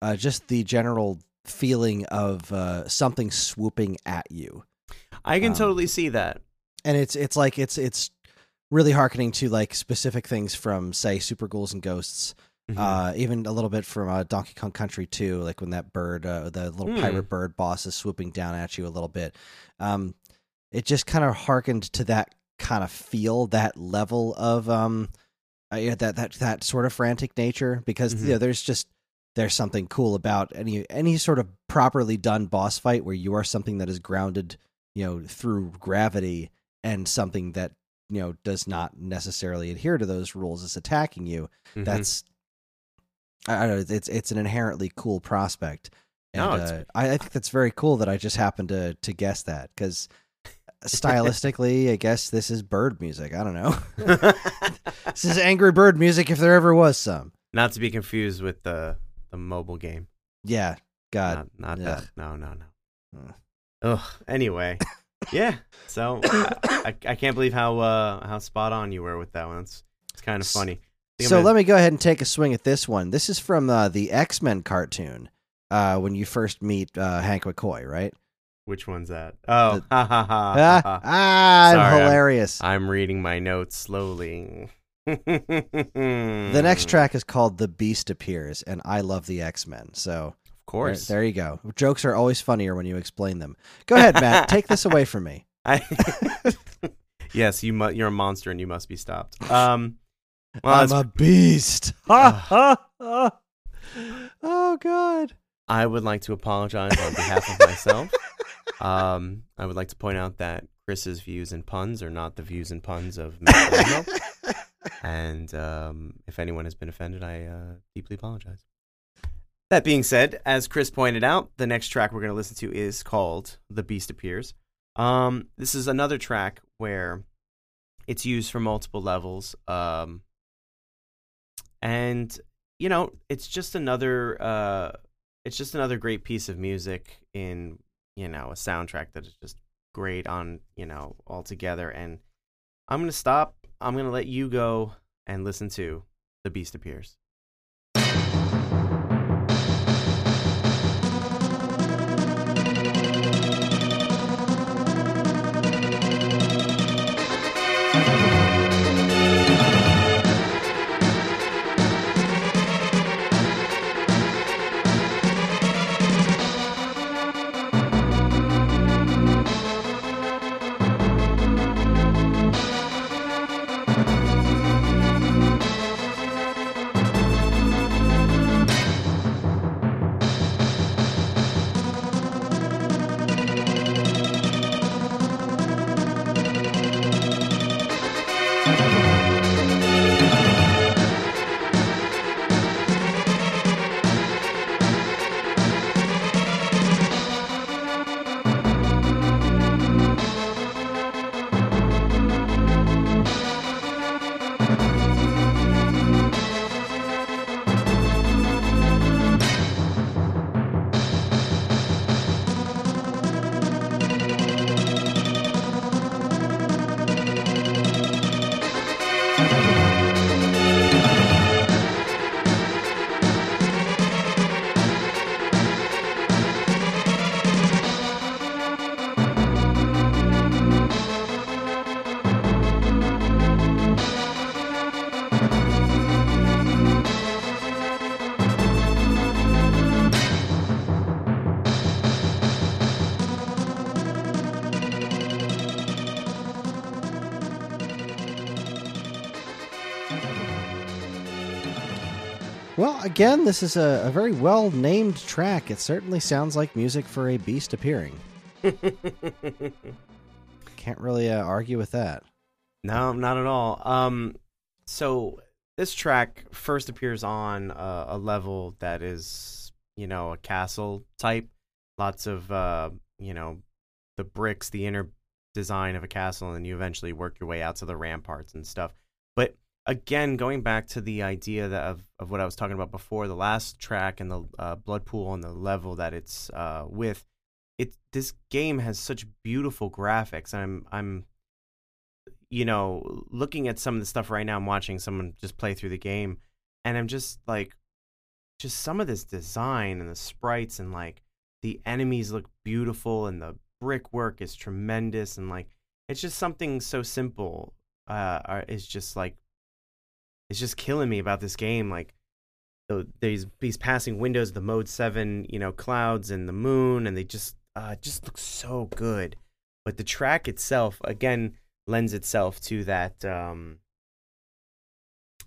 uh, just the general feeling of uh, something swooping at you. I can Um, totally see that. and it's it's like it's it's really harkening to like specific things from say Super Ghouls and Ghosts, Mhm. uh, even a little bit from uh, Donkey Kong Country 2, like when that bird, uh, the little Hmm. pirate bird boss is swooping down at you a little bit. Um, it just kind of harkened to that kind of feel, that level of um, uh, yeah, that that that sort of frantic nature because Mhm. you know, there's just there's something cool about any any sort of properly done boss fight where you are something that is grounded, you know, through gravity and something that you know does not necessarily adhere to those rules is attacking you Mhm. that's I, don't know it's it's an inherently cool prospect and No, uh, I, I think that's very cool that i just happened to to guess that because stylistically i guess this is bird music i don't know this is angry bird music if there ever was some not to be confused with the the mobile game. yeah god not not that. No, no, no. Ugh. Ugh. Anyway, yeah. So I, I, I can't believe how uh, how spot on you were with that one. It's it's kind of funny. So gonna- let me go ahead and take a swing at this one this is from uh, the x-men cartoon uh, when you first meet uh, hank mccoy right Which one's that? Oh, The- ha ha ha. ah, ha, ah, I'm Sorry, I'm- hilarious I'm reading my notes slowly. The next track is called "The Beast Appears," and I love the X Men. So of there, course. there you go. Jokes are always funnier when you explain them. Go ahead, Matt. take this away from me. I, yes, you mu- you're a monster and you must be stopped. Um, well, I'm a beast. Ha, ha, ha. oh God. I would like to apologize on behalf of myself. Um, I would like to point out that Chris's views and puns are not the views and puns of Matt and um, if anyone has been offended, I uh, deeply apologize. That being said, as Chris pointed out, the next track we're going to listen to is called "The Beast Appears." Um, this is another track where it's used for multiple levels, um, and you know, it's just another uh, it's just another great piece of music in you know a soundtrack that is just great on you know all together. And I'm gonna stop. I'm gonna let you go and listen to "The Beast Appears." Again, this is a, a very well named track. It certainly sounds like music for a beast appearing. Can't really uh, argue with that. No, not at all. Um, so this track first appears on uh, a level that is, you know, a castle type. Lots of, uh, you know, the bricks, the inner design of a castle, and you eventually work your way out to the ramparts and stuff. But again, going back to the idea that of, of what I was talking about before, the last track and the uh, blood pool and the level that it's uh, with, it this game has such beautiful graphics. I'm I'm you know looking at some of the stuff right now. I'm watching someone just play through the game, and I'm just like, just some of this design and the sprites and like the enemies look beautiful and the brickwork is tremendous and like it's just something so simple uh is just like it's just killing me about this game like the, these these passing windows the mode 7 you know clouds and the moon and they just uh just look so good but the track itself again lends itself to that um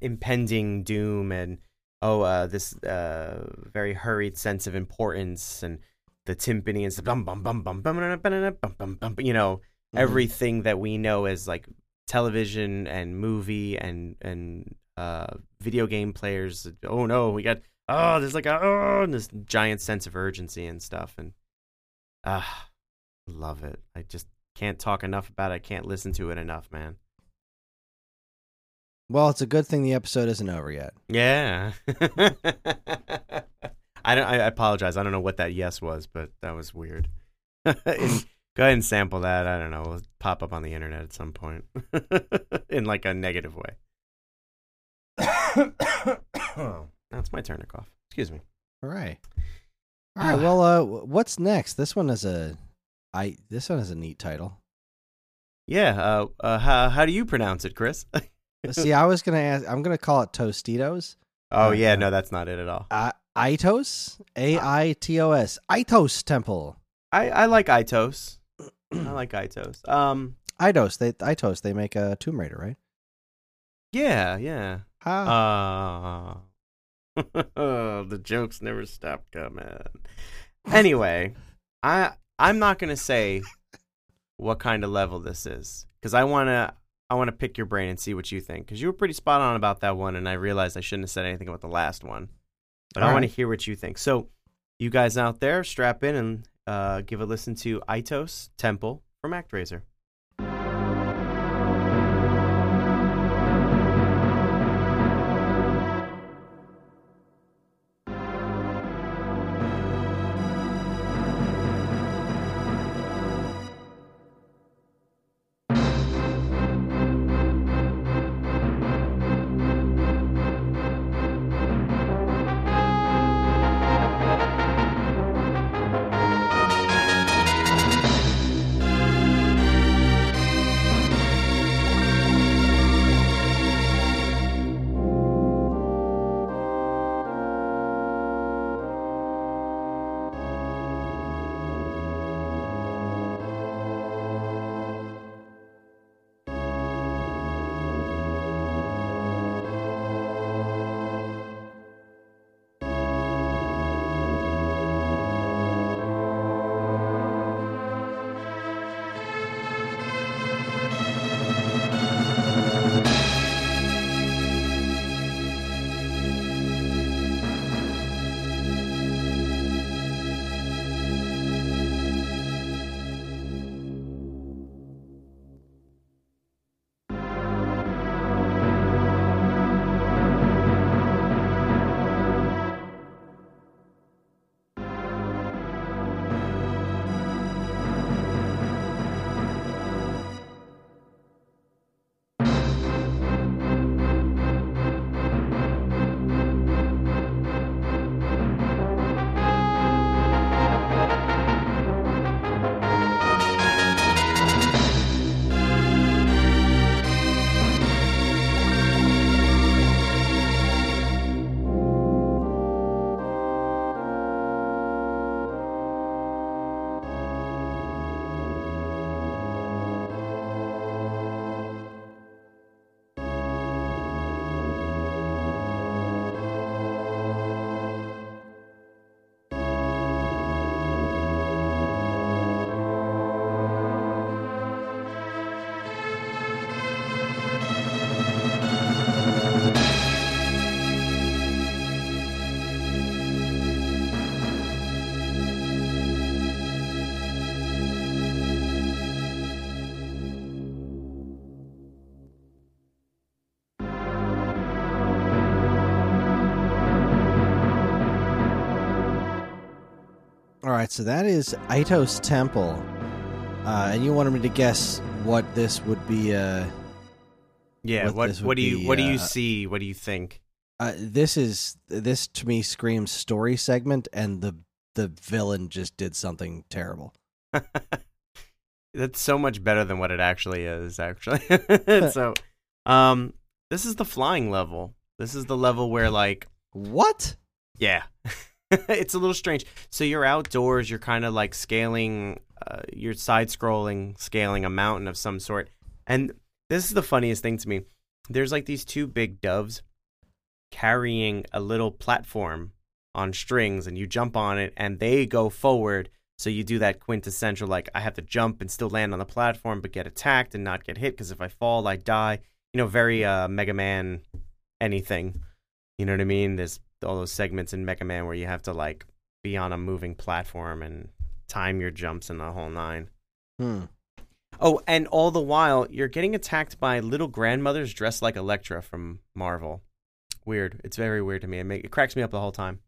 impending doom and oh uh this uh very hurried sense of importance and the timpani and stuff bum bum bum bum bum bum bum bum bum you know mm-hmm. everything that we know as like television and movie and and uh video game players oh no we got oh there's like a oh this giant sense of urgency and stuff and ah uh, love it i just can't talk enough about it i can't listen to it enough man well it's a good thing the episode isn't over yet yeah I don't. I apologize. I don't know what that yes was, but that was weird. go ahead and sample that. I don't know. It'll pop up on the internet at some point in like a negative way. That's my turn to cough. Excuse me. All right. All right. Well, uh, what's next? This one is a, I. This one is a neat title. Yeah. Uh, uh how how do you pronounce it, Chris? See, I was gonna ask. I'm gonna call it Tostitos. Oh yeah, uh, no, that's not it at all. Uh, Aitos, A I T O S, Aitos Temple. I I like Aitos. I like Aitos. Um, Eidos, they Aitos, they make a Tomb Raider, right? Yeah, yeah. Ah. Uh, the jokes never stop coming. Anyway, I I'm not gonna say what kind of level this is because I wanna I wanna pick your brain and see what you think because you were pretty spot on about that one, and I realized I shouldn't have said anything about the last one. But All I right. want to hear what you think. So, you guys out there, strap in and uh, give a listen to Aitos Temple from ActRaiser. All right, so that is Aitos Temple, uh, and you wanted me to guess what this would be. Uh, Yeah. What What what, do you be, what do you uh, see? What do you think? uh, this is this to me screams story segment, and the the villain just did something terrible. That's so much better than what it actually is. Actually, so um, this is the flying level. This is the level where like What? Yeah. it's a little strange. So you're outdoors, you're kind of like scaling, uh, you're side scrolling, scaling a mountain of some sort. And this is the funniest thing to me. There's like these two big doves carrying a little platform on strings, and you jump on it, and they go forward. So you do that quintessential, like, I have to jump and still land on the platform, but get attacked and not get hit, because if I fall, I die. You know, very uh, Mega Man anything. You know what I mean? There's all those segments in Mega Man where you have to like be on a moving platform and time your jumps and the whole nine. Hmm. Oh, and all the while you're getting attacked by little grandmothers dressed like Elektra from Marvel. Weird. It's very weird to me. It, make, it cracks me up the whole time.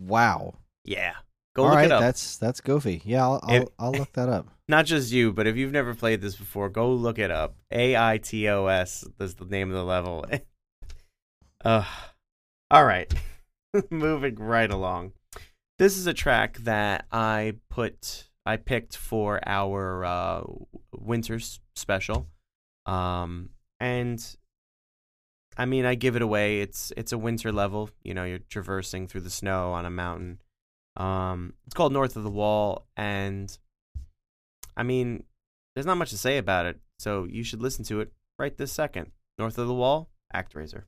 Wow. Yeah. Go All look right, it up. that's that's goofy. Yeah, I'll I'll, If- I'll look that up. Not just you, but if you've never played this before, go look it up. A I T O S is the name of the level. uh, all right. Moving right along. This is a track that I put I picked for our uh winter special. Um and I mean, I give it away. It's it's a winter level, you know, you're traversing through the snow on a mountain. Um it's called North of the Wall and I mean, there's not much to say about it, so you should listen to it right this second. North of the Wall, ActRaiser.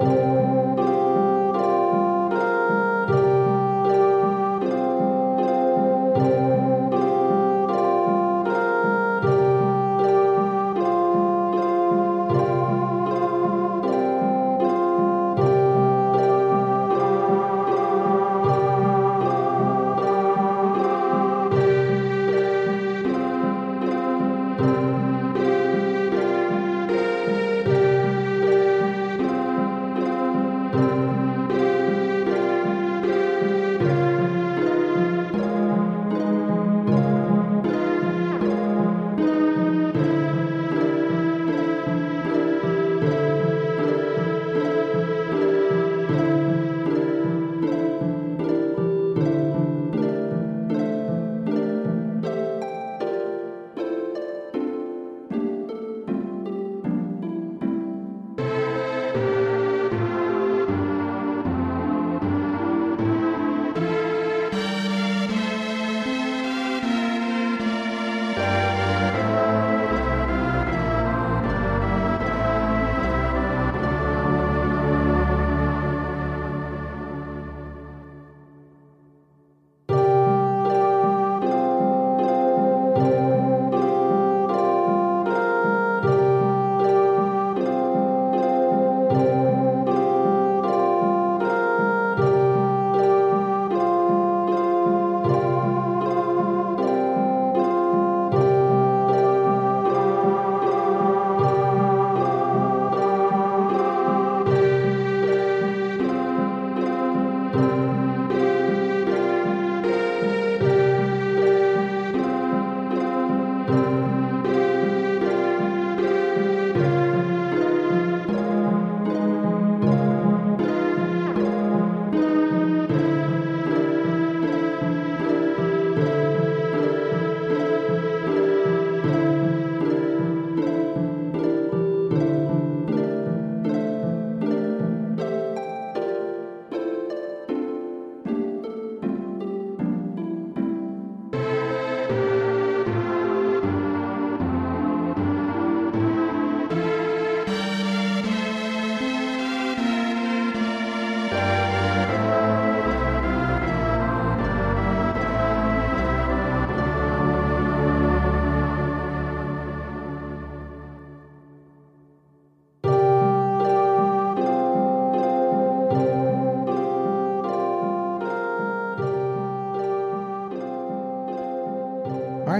All right,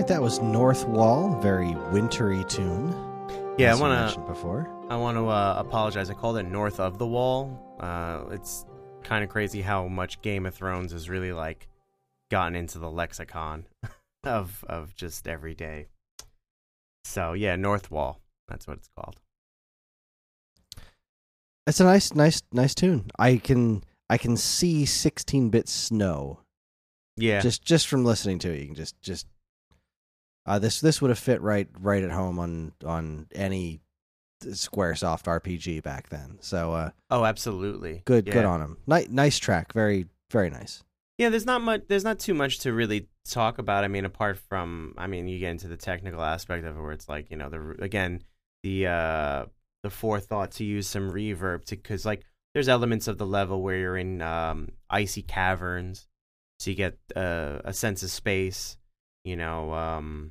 that was North Wall, very wintry tune. Yeah, I want to before. I want to uh, apologize. I called it North of the Wall. Uh, it's kind of crazy how much Game of Thrones has really like gotten into the lexicon of of just every day. So yeah, North Wall. That's what it's called. It's a nice, nice, nice tune. I can I can see 16-bit snow Yeah. just just from listening to it. You can just just uh, this this would have fit right right at home on on any SquareSoft RPG back then. So uh, oh, absolutely. good Yeah. good on him. Nice nice track. Very very nice. Yeah, there's not much. There's not too much to really talk about. I mean, apart from, I mean, you get into the technical aspect of it, where it's like, you know, the again, the uh, the forethought to use some reverb to, because like, there's elements of the level where you're in um, icy caverns, so you get uh, a sense of space. You know, um,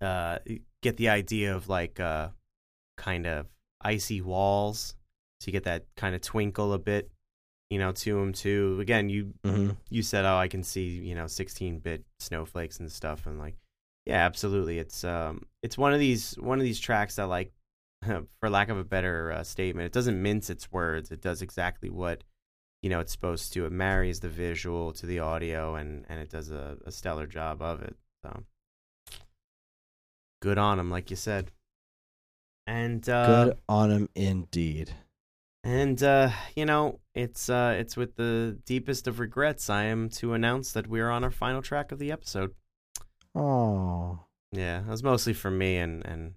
uh, get the idea of like uh, kind of icy walls, so you get that kind of twinkle a bit you know, to him too. Again, you Mm-hmm. you said, "Oh, I can see you know 16-bit snowflakes and stuff," and like, yeah, absolutely. It's um, it's one of these one of these tracks that like, for lack of a better uh, statement, it doesn't mince its words. It does exactly what you know it's supposed to. It marries the visual to the audio, and and it does a, a stellar job of it. So, good on him, like you said. And uh, Good on him indeed. and uh, you know, it's uh, it's with the deepest of regrets I am to announce that we are on our final track of the episode. Oh, Yeah, it was mostly for me and and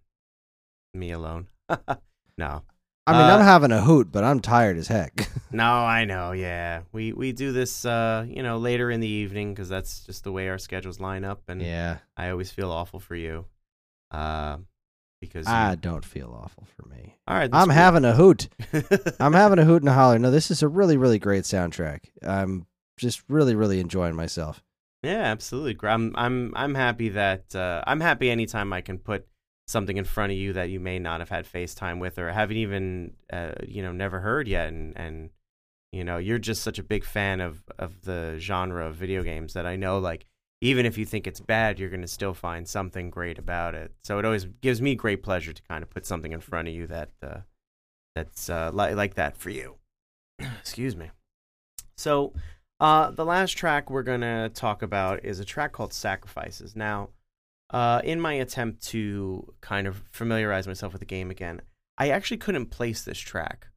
me alone. no, I mean, Uh, I'm having a hoot, but I'm tired as heck. no, I know. Yeah, we we do this, uh, you know, later in the evening because that's just the way our schedules line up, and yeah, I always feel awful for you, uh, because I don't feel awful for me. all right, I'm having a hoot. I'm having a hoot and a holler. No, this is a really, really great soundtrack. I'm just really, really enjoying myself. Yeah, absolutely. I'm I'm I'm happy that uh, I'm happy anytime I can put something in front of you that you may not have had FaceTime with or haven't even uh, you know never heard yet, and and you know you're just such a big fan of of the genre of video games that I know like even if you think it's bad, you're gonna still find something great about it. So it always gives me great pleasure to kind of put something in front of you that uh, that's uh, li- like that for you. Excuse me. So uh, the last track we're going to talk about is a track called Sacrifices. Now, uh, in my attempt to kind of familiarize myself with the game again, I actually couldn't place this track.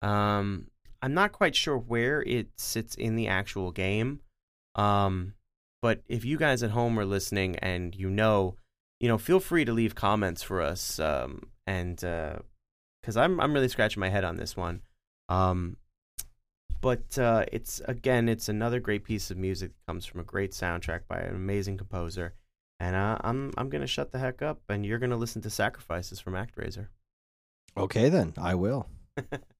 Um, I'm not quite sure where it sits in the actual game. Um, but if you guys at home are listening and you know, you know, feel free to leave comments for us. Um, and because I'm I'm really scratching my head on this one. Um, but uh, it's again, it's another great piece of music that comes from a great soundtrack by an amazing composer. And uh, I'm I'm gonna shut the heck up, and you're gonna listen to "Sacrifices" from ActRaiser. Okay, then I will.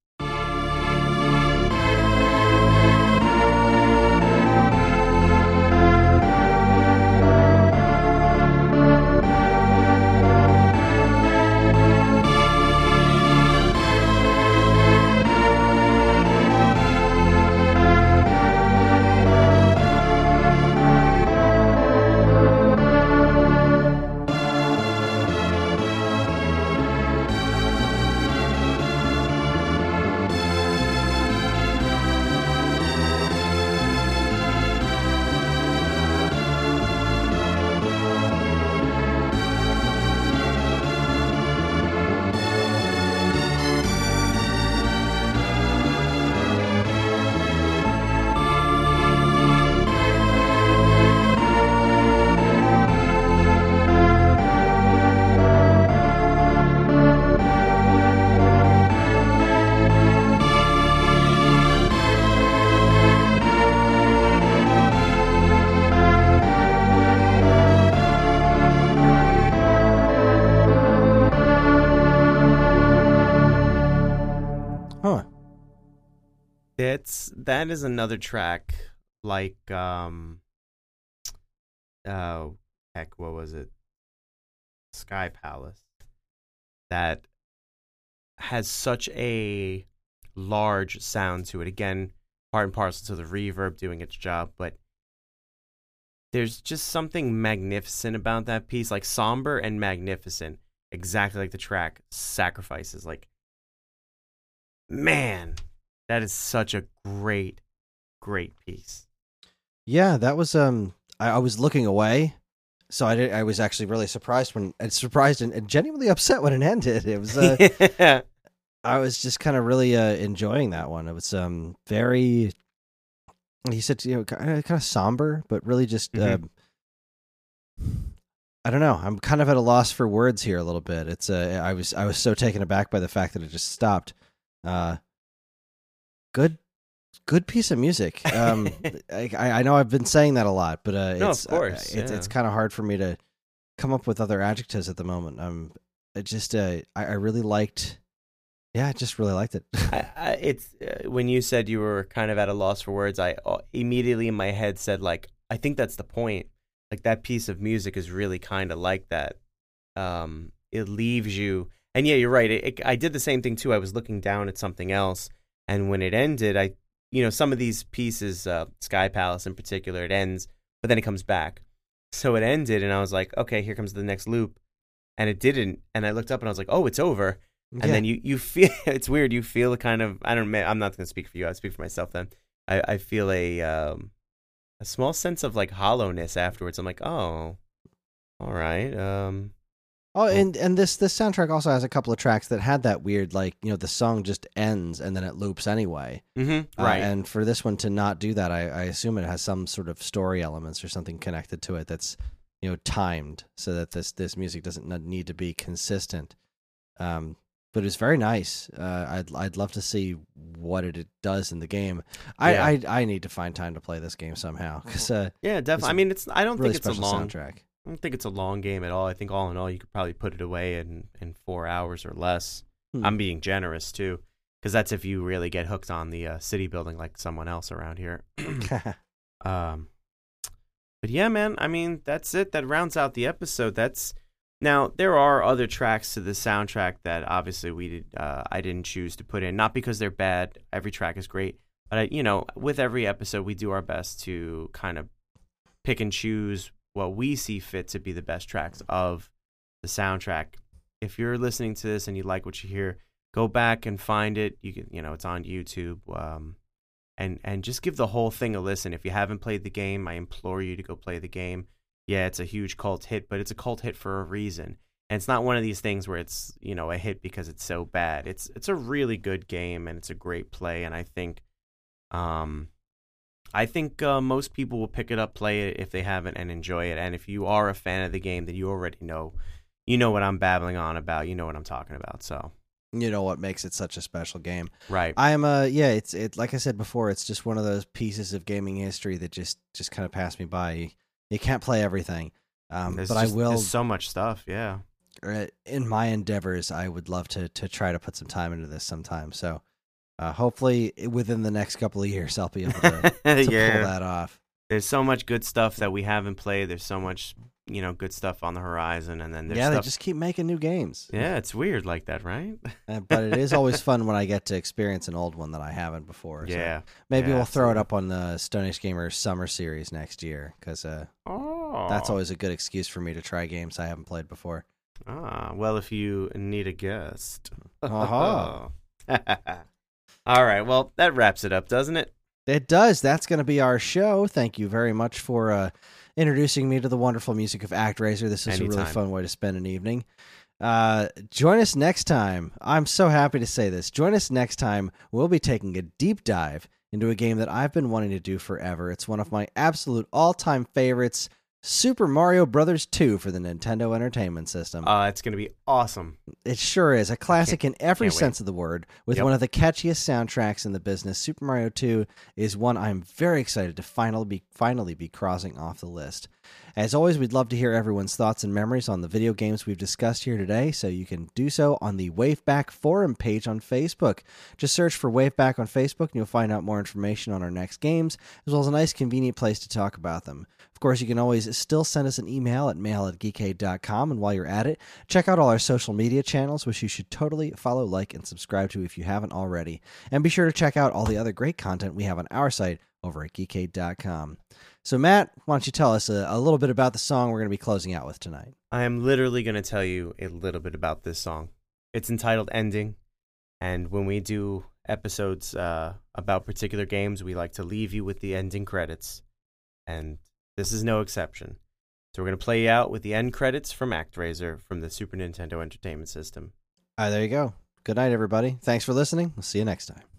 that is another track like um oh heck what was it? Sky Palace. That has such a large sound to it. Again part and parcel to the reverb doing its job but there's just something magnificent about that piece like somber and magnificent exactly like the track sacrifices like man That is such a great, great piece. Yeah, that was um I, I was looking away. So I did I was actually really surprised when and surprised and, and genuinely upset when it ended. It was uh, I was just kind of really uh, enjoying that one. It was um very he said you know kind of somber but really just uh, I don't know. I'm kind of at a loss for words here a little bit. It's uh I was I was so taken aback by the fact that it just stopped. Uh good good piece of music. Um I, I know I've been saying that a lot, but uh, No, of it's, course, uh, it's yeah. it's kind of hard for me to come up with other adjectives at the moment. Um, it just uh, I, I really liked, yeah, I just really liked it. I, I, it's uh, when you said you were kind of at a loss for words. I uh, immediately in my head said like, I think that's the point. Like that piece of music is really kind of like that. Um, it leaves you, and yeah, you're right. It, it, I did the same thing too. I was looking down at something else, and when it ended, I, you know, some of these pieces, uh, Sky Palace in particular, it ends, but then it comes back. So it ended, and I was like, okay, here comes the next loop, and it didn't. And I looked up, and I was like, oh, it's over and then you you feel it's weird. You feel a kind of I don't. know, I'm not going to speak for you. I speak for myself. Then I I feel a um a small sense of like hollowness afterwards. I'm like, oh, all right. Um, oh, and and this this soundtrack also has a couple of tracks that had that weird like you know the song just ends and then it loops anyway. mhm, Uh, right. and for this one to not do that, I, I assume it has some sort of story elements or something connected to it that's you know timed so that this this music doesn't need to be consistent. Um, but it's very nice. Uh, I'd I'd love to see what it, it does in the game. I, Yeah. I I need to find time to play this game somehow because uh, yeah, definitely. I mean, it's. I don't really think it's a long. soundtrack. I don't think it's a long game at all. I think all in all, you could probably put it away in in four hours or less. Hmm. I'm being generous too, because that's if you really get hooked on the uh, city building like someone else around here. Um, but yeah, man. I mean, that's it. That rounds out the episode. That's now there are other tracks to the soundtrack that obviously we did. Uh, I didn't choose to put in, not because they're bad. Every track is great, but I, you know, with every episode, we do our best to kind of pick and choose what we see fit to be the best tracks of the soundtrack. If you're listening to this and you like what you hear, go back and find it. You can, you know, it's on YouTube. Um, and and just give the whole thing a listen. If you haven't played the game, I implore you to go play the game. Yeah, it's a huge cult hit, but it's a cult hit for a reason. And it's not one of these things where it's, you know, a hit because it's so bad. It's it's a really good game and it's a great play and I think um I think uh, most people will pick it up, play it if they haven't and enjoy it. And if you are a fan of the game, then you already know you know what I'm babbling on about. You know what I'm talking about. So, you know what makes it such a special game. right. I'm uh yeah, it's it like I said before, it's just one of those pieces of gaming history that just just kind of passed me by. You, you can't play everything. Um, but just- I will There's so much stuff. Yeah. in my endeavors, I would love to to try to put some time into this sometime. So, uh, hopefully within the next couple of years, I'll be able to, to yeah. pull that off. there's so much good stuff that we haven't played. There's so much, you know, good stuff on the horizon, and then there's yeah, stuff. they just keep making new games. Yeah, it's weird like that, right? Uh, but it is always fun when I get to experience an old one that I haven't before. so yeah. maybe Yeah, we'll throw it up on the Stone Age Gamer Summer Series next year because uh, Oh, that's always a good excuse for me to try games I haven't played before. Ah, well, if you need a guest. Aha. All right. Well, that wraps it up, doesn't it? It does. That's going to be our show. Thank you very much for uh, introducing me to the wonderful music of ActRaiser. This is a really fun way to spend an evening. Uh, join us next time. I'm so happy to say this. Join us next time. We'll be taking a deep dive into a game that I've been wanting to do forever. It's one of my absolute all-time favorites, Super Mario Brothers 2 for the Nintendo Entertainment System. Uh, it's gonna be awesome. It sure is a classic in every sense of the word, with Yep. one of the catchiest soundtracks in the business. Super Mario 2 is one I'm very excited to finally be finally be crossing off the list. As always, we'd love to hear everyone's thoughts and memories on the video games we've discussed here today, so you can do so on the Waveback forum page on Facebook. Just search for Waveback on Facebook and you'll find out more information on our next games, as well as a nice convenient place to talk about them. Course, you can always still send us an email at mail at geekade.com, and while you're at it, check out all our social media channels, which you should totally follow, like, and subscribe to if you haven't already. And be sure to check out all the other great content we have on our site over at geekade.com. So, Matt, why don't you tell us a, a little bit about the song we're going to be closing out with tonight? I am literally gonna tell you a little bit about this song. It's entitled "Ending," and when we do episodes uh, about particular games, we like to leave you with the ending credits. And this is no exception. So we're going to play you out with the end credits from ActRaiser from the Super Nintendo Entertainment System. All right, there you go. Good night, everybody. Thanks for listening. We'll see you next time.